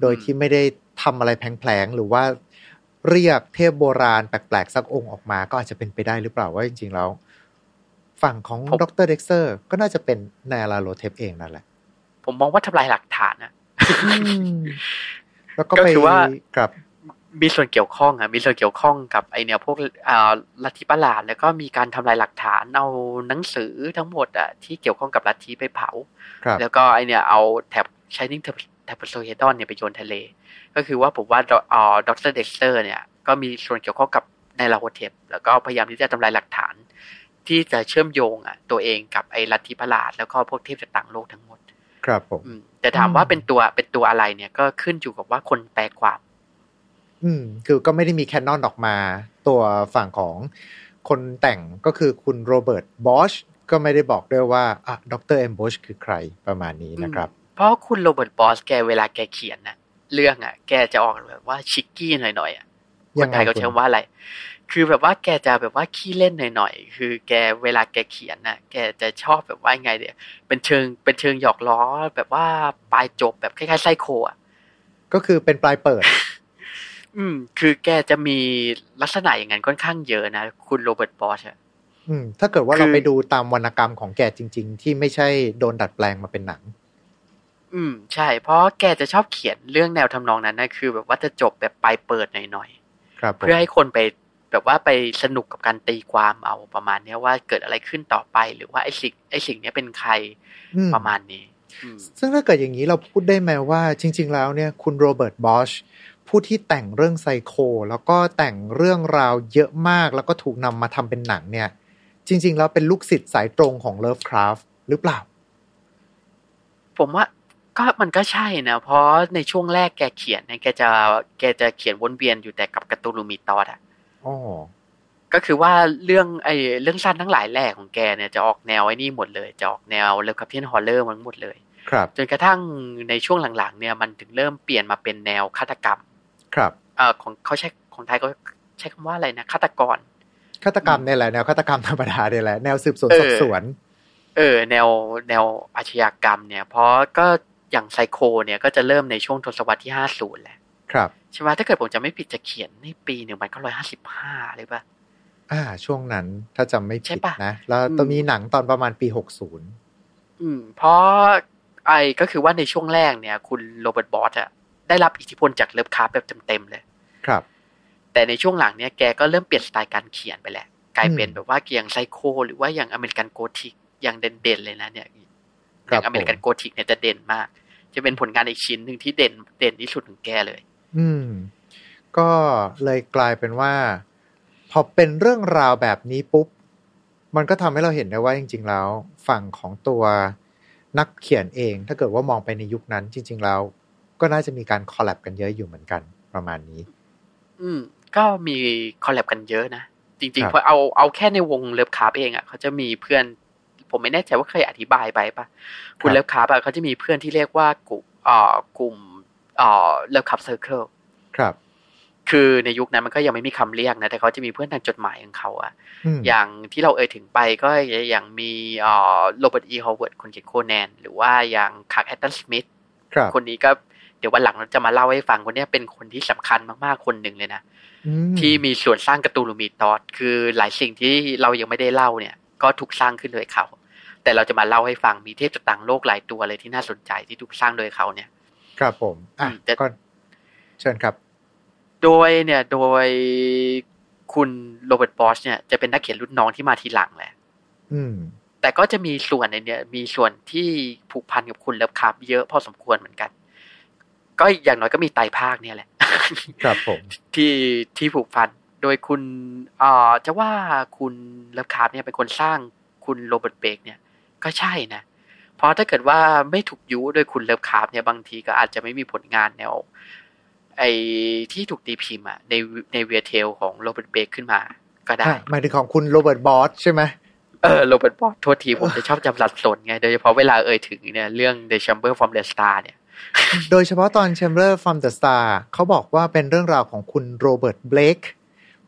Speaker 2: โดยที่ไม่ได้ทำอะไรแผลงๆหรือว่าเรียกเทพโบราณแปลกๆสักองค์ออกมาก็อาจจะเป็นไปได้หรือเปล่าว่าจริงๆแล้ว ฝั่งของ
Speaker 4: ผม
Speaker 2: ดร.เด็กซ์เตอร์ก็น่าจะเป็นแนลาโลเทปเองนั่นแหละ
Speaker 4: ผมมองว่าทำลายหลักฐานนะ
Speaker 2: แล้วก็
Speaker 4: ก็
Speaker 2: ไป
Speaker 4: คือว่า
Speaker 2: กับ
Speaker 4: มีส่วนเกี่ยวข้องอะมีส่วนเกี่ยวข้องกับไอเนี่ยพวกอ่าลัทธิประหลาดแล้วก็มีการทำลายหลักฐานเอาหนังสือทั้งหมดอะที่เกี่ยวข้องกับลัทธิไปเผา
Speaker 2: ครับ
Speaker 4: แล้วก็ไอเนี่ยเอาแท็บ Shining t a p o s o h e d o n เนี่ยไปโยนทะเล ก็คือว่าผมว่าดอ่าดร.เด็กซ์เตอร์เนี่ยก็มีส่วนเกี่ยวข้องกับ Nyarlathotep แล้วก็พยายามที่จะทำลายหลักฐาน ที่จะเชื่อมโยงอะตัวเองกับไอลัทธิประหลาดแล้วก็พวกเทพจากต่างโลกทั้งหมด
Speaker 2: ครับผม
Speaker 4: อืม แต่ถามว่าเป็นตัวเป็นตัวอะไรเนี่ยก็ขึ้นอยู่กับว่าคนแปลความ
Speaker 2: อืม คือก็ไม่ได้มี canon ออกมา ตัวฝั่งของคนแต่งก็คือคุณโรเบิร์ต บล็อกก็ไม่ได้บอกด้วยว่าอะดร.แอมโบรสคือใครประมาณนี้นะครับ
Speaker 4: เพราะคุณโรเบิร์ต บล็อกแกเวลาแกเขียนนะเรื่องอะ แกจะออกแบบว่า cheeky หน่อยๆอะค
Speaker 2: ยั
Speaker 4: น
Speaker 2: ง
Speaker 4: ไท
Speaker 2: ไง
Speaker 4: ยเขา
Speaker 2: คุณ
Speaker 4: ใช้คำว่าอะไร คือแบบว่าแกจะแบบว่าขี้เล่นหน่อยๆ คือแกเวลาแกเขียนน่ะ แกจะชอบแบบว่าไงเดียเป็นเชิงเป็นเชิงหยอกล้อ แบบว่าปลายจบแบบคล้ายๆไซโคอะ
Speaker 2: ก็คือเป็นปลายเปิด
Speaker 4: อืม คือแกจะมีลักษณะอย่างนั้นค่อนข้างเยอะนะ คุณโรเบิร์ตบอสอะ
Speaker 2: อืม ถ้าเกิดว่า
Speaker 4: คือ
Speaker 2: เราไปดูตามวรรณกรรมของแกจริง ๆ ที่ไม่ใช่โดนดัดแปลงมาเป็นหนัง
Speaker 4: อืม ใช่ เพราะแกจะชอบเขียนเรื่องแนวทำนองนั้นนะ คือ แบบว่าจะจบแบบปลายเปิดหน่อย
Speaker 2: ครับ
Speaker 4: ๆ
Speaker 2: ผม
Speaker 4: เพื่อให้คนไป แบบว่าไปสนุกกับการตีความเอาประมาณเนี้ยว่าเกิดอะไรขึ้นต่อไป หรือว่าไอ้สิ่งไอ้สิ่งเนี้ยเป็นใคร
Speaker 2: อืม
Speaker 4: ประมาณนี้อืม
Speaker 2: ซึ่งถ้าเกิดอย่างนี้เราพูดได้ไหมว่า จริง ๆ แล้วเนี่ยคุณโรเบิร์ตบอชผู้ที่แต่งเรื่องไซโค แล้วก็แต่งเรื่องราวเยอะมาก แล้วก็ถูกนำมาทำเป็นหนังเนี่ย จริง ๆ แล้วเป็นลูกศิษย์สายตรงของเลิฟคราฟหรือเปล่า
Speaker 4: ผมว่าก็มันก็ใช่นะ เพราะในช่วงแรกแกเขียนเนี่ยแกจะแกจะเขียนวนเวียนอยู่แต่กับ Cthulhu Mythos อะ
Speaker 2: อ๋อ
Speaker 4: ก็คือว่าเรื่องไอ้เรื่องสั้นทั้งหลายแหล่ของแกเนี่ยจะออกแนวไอ้นี่หมดเลย จะออกแนว Lovecraftian Horror มันหมดเลย
Speaker 2: ครับ
Speaker 4: จนกระทั่งในช่วงหลังๆ เนี่ยมันถึงเริ่มเปลี่ยนมาเป็นแนวฆาตกรรม
Speaker 2: ครับ
Speaker 4: เอ่อของเขาใช้ของไทยก็ใช้คำว่าอะไรนะฆาตกร
Speaker 2: ฆาตกรรมเนี่ยแหละแนวฆาตกรรมธรรมดาเนี่ยแหละแนวสืบสวน
Speaker 4: เออ
Speaker 2: สอบสวน
Speaker 4: เออ แนวแนวอาชญากรรมเนี่ย เพราะก็อย่างไซโคเนี่ยก็จะเริ่มในช่วงทศวรรษที่ห้าศูนย์แหละ
Speaker 2: ครับ
Speaker 4: ใช่ไหมถ้าเกิดผมจะไม่ผิดจะเขียนในปีหนึ่งพันเก้าร้อยห้าสิบห้าเลยป่ะ
Speaker 2: อ่า ช่วงนั้นถ้าจำไม่
Speaker 4: ใช่
Speaker 2: ผิด
Speaker 4: ปะ
Speaker 2: นะ แล้ว
Speaker 4: อืม
Speaker 2: ต้องมีหนังตอนประมาณปีหกศูนย์
Speaker 4: อืม เพราะไอ้ก็คือว่าในช่วงแรกเนี่ย คุณโรเบิร์ตบอสอะได้รับอิทธิพลจากเลิฟคราฟต์แบบเต็มๆเลย
Speaker 2: ครับ
Speaker 4: แต่ในช่วงหลังเนี่ยแกก็เริ่มเปลี่ยนสไตล์การเขียนไปแหละ กลายเป็น
Speaker 2: อืม
Speaker 4: แบบว่าอย่างไซโค หรือว่าอย่าง American Gothic อย่างเด่นๆเลยนะเนี่ย
Speaker 2: ครั
Speaker 4: ย่า
Speaker 2: บ
Speaker 4: ง American Gothic เนี่ยจะเด่นมาก จะเป็นผลงานอีกชิ้นหนึ่งที่เด่นเด่นที่สุดของแกเลย
Speaker 2: อืม ก็เลยกลายเป็นว่า พอเป็นเรื่องราวแบบนี้ปุ๊บ มันก็ทำให้เราเห็นได้ว่าจริง ๆ แล้ว ฝั่งของตัวนักเขียนเอง ถ้าเกิดว่ามองไปในยุคนั้น จริง ๆ แล้ว ก็น่าจะมีการ collab กันเยอะอยู่เหมือนกัน ประมาณนี้
Speaker 4: อืม ก็มี collab กันเยอะนะจริงๆ
Speaker 2: ครับ
Speaker 4: เพราะเอาเอาแค่ในวงเลิฟคราฟต์เองอะเขาจะมีเพื่อน ผมไม่แน่ใจว่าเคยอธิบายไปปะคุณเลิฟคราฟต์อะเขาจะมีเพื่อนที่เรียกว่ากลุ่มอ่อกลุ่ม อ่อ Lovecraft Circle ครั
Speaker 2: บ
Speaker 4: คือในยุคนั้นมันก็ยังไม่มีคำเรียกนะ แต่เขาจะมีเพื่อนทางจดหมายของเขาอะ
Speaker 2: อืม
Speaker 4: อย่างที่เราเอ่ยถึงไปก็อย่างมีเอ่อโรเบิร์ตอีฮาวเวิร์ดคนเขียนโคแนน หรือว่าอย่างคลาร์ก แอชตันสมิธ
Speaker 2: ครับ
Speaker 4: คนนี้ก็เดี๋ยววันหลังเราจะมาเล่าให้ฟังคนเนี้ยเป็นคนที่สำคัญมากๆคนหนึ่งเลยนะ
Speaker 2: อืม
Speaker 4: ที่มีส่วนสร้างการ์ตูนลูมิตอดคือหลายสิ่งที่เรายังไม่ได้เล่าเนี่ย ก็ถูกสร้างขึ้นโดยเขา แต่เราจะมาเล่าให้ฟังมีเทพจากต่างโลกหลายตัวเลยที่น่าสนใจที่ถูกสร้างโดยเขาเนี่ย
Speaker 2: ครับผม อะ
Speaker 4: อืมแต่
Speaker 2: ก็เชิญครับ
Speaker 4: โดยเนี่ย โดยคุณโรเบิร์ตบอชเนี่ยจะเป็นนักเขียนรุ่นน้องที่มาทีหลังแหละ
Speaker 2: อืม
Speaker 4: แต่ก็จะมีส่วนในเนี่ย มีส่วนที่ผูกพันกับคุณเลิฟคราฟต์เยอะพอสมควรเหมือนกัน ก็อย่างน้อยก็มีไตรภาคเนี่ยแหละ
Speaker 2: ครับผม
Speaker 4: ที่ที่ผูกพัน โดยคุณเอ่อจะว่าคุณเลิฟคราฟต์เนี่ยเป็นคนสร้างคุณโรเบิร์ตเบลกเนี่ย ก็ใช่นะ เพราะถ้าเกิดว่าไม่ถูกยุโดยคุณเลิฟคราฟต์เนี่ยบางทีก็อาจจะไม่มีผลงานแนวไอ้ที่ถูกตีพิมพ์อะในใน Weird Tales ของโรเบิร์ตเบลกขึ้นมาก็ได้
Speaker 2: อะหมายถึงของคุณโรเบิร์ต บล็อกใช่ไหม
Speaker 4: เออโรเบิร์ต บล็อกโทษทีผมจะชอบจำสับสนไง โดยเฉพาะเวลาเอ่ยถึงเนี่ยเรื่อง The Shambler from the Stars เนี่ย
Speaker 2: โดยเฉพาะตอน Shambler from the Stars เขาบอกว่าเป็นเรื่องราวของคุณโรเบิร์ตเบลก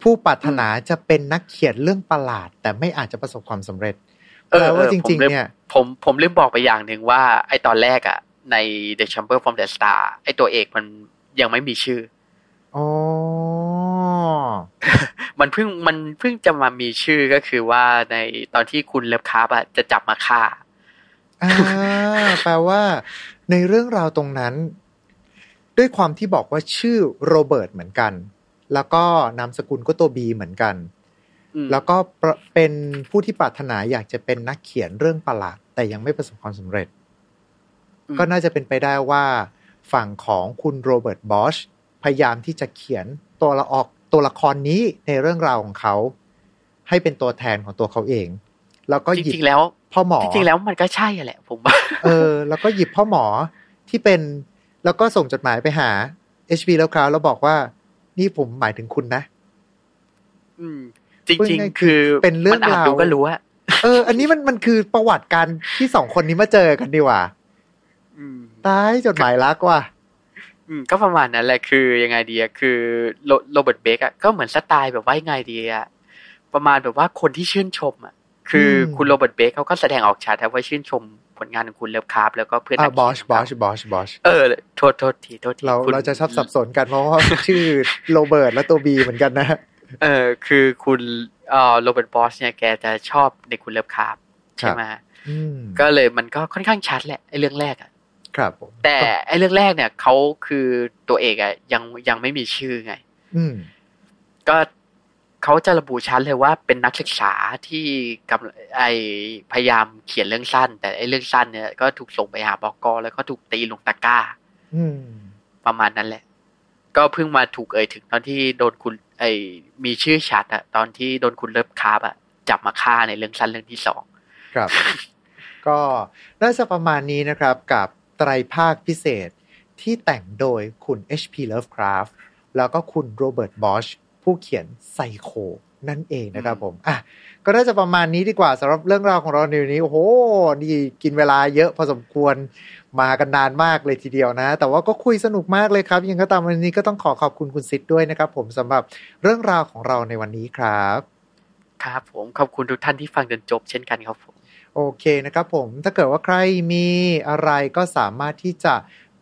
Speaker 2: ผู้ปรารถนาจะเป็นนักเขียนเรื่องประหลาด แต่ไม่อาจจะประสบความสำเร็จ
Speaker 4: เออ
Speaker 2: แปลว่า
Speaker 4: เออ
Speaker 2: จริงๆ
Speaker 4: ผมลืม
Speaker 2: เนี่ย
Speaker 4: ผมผมลืมบอกไปอย่างหนึ่งว่า ไอตอนแรกอะใน The Shambler from the Stars ไอตัวเอกมันยังไม่มีชื่อ
Speaker 2: อ๋อ
Speaker 4: มันเพิ่งมันเพิ่งจะมามีชื่อก็คือว่าในตอนที่คุณเลิฟคาร์บอะจะจับมาฆ่า
Speaker 2: อ่าแปลว่า ในเรื่องราวตรงนั้น ด้วยความที่บอกว่าชื่อโรเบิร์ตเหมือนกัน แล้วก็นามสกุลก็ตัวบีเหมือนกัน
Speaker 4: อืม
Speaker 2: แล้วก็ประเป็นผู้ที่ปรารถนาอยากจะเป็นนักเขียนเรื่องประหลาด แต่ยังไม่ประสบความสำเร็จ
Speaker 4: อืม
Speaker 2: ก็น่าจะเป็นไปได้ว่า ฝั่งของคุณโรเบิร์ตบอชพยายามที่จะเขียนตัวละออกตัวละครนี้ในเรื่องราวของเขา ให้เป็นตัวแทนของตัวเขาเอง แล้วก็
Speaker 4: จ
Speaker 2: หยิบ
Speaker 4: ริงๆแล้ว
Speaker 2: พ่อหมอ
Speaker 4: จริงๆแล้วมันก็ใช่อะแหละ ผมว่า
Speaker 2: เออ แล้วก็หยิบพ่อหมอที่เป็นแล้วก็ส่งจดหมายไปหา HP แล้วคราวแล้วบอกว่า นี่ผมหมายถึงคุณนะ
Speaker 4: อืม จ
Speaker 2: พูด
Speaker 4: ริง
Speaker 2: ง่ายๆ
Speaker 4: ๆคือ
Speaker 2: เป็นเรื่อง
Speaker 4: มันอ่าน
Speaker 2: ราว
Speaker 4: ดูก็รู้อะ
Speaker 2: เออ อันนี้มันมันคือประวัติการที่สองคนนี้มาเจอกันดีกว่า
Speaker 4: อืม
Speaker 2: ตายจดหมายรักว่ะ
Speaker 4: อืมก็ประมาณนั้นแหละคือยังไงดีอะคือโรโรเบิร์ตเบคอะก็เหมือนสไตล์แบบว่ายังไงดีอะประมาณแบบว่าคนที่ชื่นชมอะคืออ
Speaker 2: ม
Speaker 4: คุณโรเบิร์ตเบคเขาก็แสดงออกชัดนะว่าชื่นชมผลงานของคุณเลิฟคาร์บแล้วก็เพื่อน
Speaker 2: อ่า
Speaker 4: นัก
Speaker 2: บอ
Speaker 4: เขี
Speaker 2: ช
Speaker 4: ยน
Speaker 2: บอ
Speaker 4: ขง
Speaker 2: ช
Speaker 4: เขา
Speaker 2: บอชบอช
Speaker 4: เออโทษโทษทีโทษที
Speaker 2: เรา
Speaker 4: คุณ
Speaker 2: เราจะชอบสับสนกันเพราะว่าชื่อโรเบิร์ตและตัวบีเหมือนกันนะ
Speaker 4: เออคือคุณเอ่อโรเบิร์ตบล็อกเนี่ยแกจะชอบในคุณเลิฟคราฟต์ใช่ไหม
Speaker 2: อืม
Speaker 4: ก็เลยมันก็ค่อนข้างชัดแหละไอ้เรื่องแรกอะ
Speaker 2: ครับผม
Speaker 4: แต่ไอ้เรื่องแรกเนี่ยเขาคือตัวเอกอะยังยังไม่มีชื่อไง
Speaker 2: อืม
Speaker 4: ก็เขาจะระบุชัดเลยว่าเป็นนักศึกษาที่กำลังไอ้พยายามเขียนเรื่องสั้น แต่ไอ้เรื่องสั้นเนี่ยก็ถูกส่งไปหาบอกกแล้วก็ถูกตีลงตะกร้า
Speaker 2: อืม
Speaker 4: ประมาณนั้นแหละ ก็เพิ่งมาถูกเอ่ยถึงตอนที่โดนคุณ ไอมีชื่อชัดอะตอนที่โดนคุณเลิฟคาร์บอะจับมาฆ่าในเรื่องสั้นเรื่องที่สอง
Speaker 2: ครับ ก็น่าจะประมาณนี้นะครับกับไตรภาคพิเศษที่แต่งโดยคุณ H.P. Lovecraft แล้วก็คุณโรเบิร์ตบอชผู้เขียนไซโค นั่นเองนะครับผมอะก็น่าจะประมาณนี้ดีกว่าสำหรับเรื่องราวของเราในวันนี้โอ้โหนี่กินเวลาเยอะพอสมควรมากันนานมากเลยทีเดียวนะ แต่ว่าก็คุยสนุกมากเลยครับ ยังไงก็ตามวันนี้ก็ต้องขอขอบคุณคุณซิดด้วยนะครับ ผมสำหรับเรื่องราวของเราในวันนี้ครับ
Speaker 4: ครับผมขอบคุณทุกท่านที่ฟังจนจบเช่นกันครับผม
Speaker 2: โอเคนะครับผมถ้าเกิดว่าใครมีอะไรก็สามารถที่จะ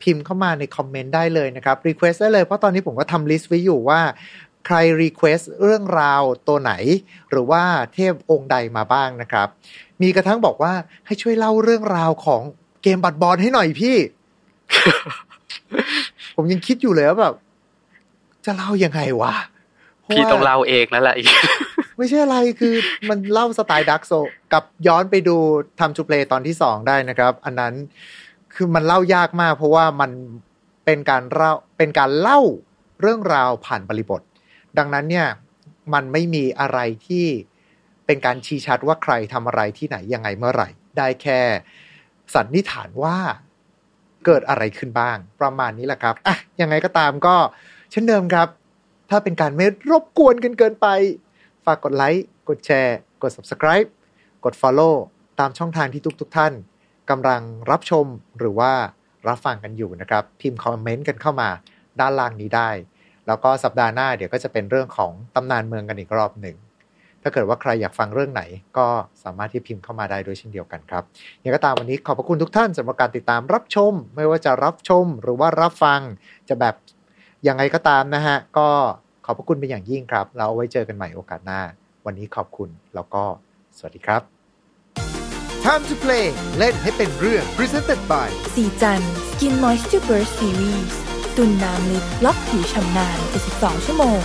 Speaker 2: พิมพ์เข้ามาใน comment ได้เลยนะครับ request ได้เลยเพราะตอนนี้ผมก็ทำ list ไว้อยู่ว่า ใคร request เรื่องราวตัวไหน หรือว่าเทพองค์ใดมาบ้างนะครับ มีกระทั่งบอกว่าให้ช่วยเล่าเรื่องราวของเกมบัตรบอลให้หน่อยพี่ ผมยังคิดอยู่เลยว่าแบบ จะเล่ายังไงวะพระ
Speaker 4: พี่
Speaker 2: ว่
Speaker 4: ต้องเล่าเองแล้วล่ะ
Speaker 2: ไม่ใช่อะไรคือมันเล่าสไตล์ดักโซกับย้อนไปดูทำจูเพลตอนที่สองได้นะครับ อันนั้นคือมันเล่ายากมาก เพราะว่ามันเป็นการเล่าเป็นการเล่าเรื่องราวผ่านบริบท ดังนั้นเนี่ยมันไม่มีอะไรที่เป็นการชี้ชัดว่าใครทำอะไรที่ไหนยังไงเมื่อไหร่ ได้แค่สันนิษฐานว่าเกิดอะไรขึ้นบ้าง ประมาณนี้แหละครับอะยังไงก็ตามก็เช่นเดิมครับ ถ้าเป็นการไม่รบกวนกันเกินไป ฝากกดไลค์กดแชร์ กด subscribe กด follow ตามช่องทางที่ทุกๆทท่านกำลังรับชมหรือว่ารับฟังกันอยู่นะครับ พิมพ์คอมเมนต์กันเข้ามาด้านล่างนี้ได้ แล้วก็สัปดาห์หน้าเดี๋ยวก็จะเป็นเรื่องของตำนานเมืองกันอีกรอบหนึ่ง ถ้าเกิดว่าใครอยากฟังเรื่องไหน ก็สามารถที่พิมพ์เข้ามาได้ด้วยเช่นเดียวกันครับยังไงก็ตามวันนี้ขอบพระคุณทุกท่านสำหรับการติดตามรับชม ไม่ว่าจะรับชมหรือว่ารับฟังจะแบบยังไงก็ตามนะฮะ ก็ขอบพระคุณเป็นอย่างยิ่งครับ เราเอาไว้เจอกันใหม่โอกาสหน้า วันนี้ขอบคุณแล้วก็สวัสดีครับ Time to play เล่นให้เป็นเรื่อง Presented by
Speaker 3: สีจัน Skin Moisture Burst Series ตุนน้ำลึกล็อกผิวชำนาน72ชั่วโมง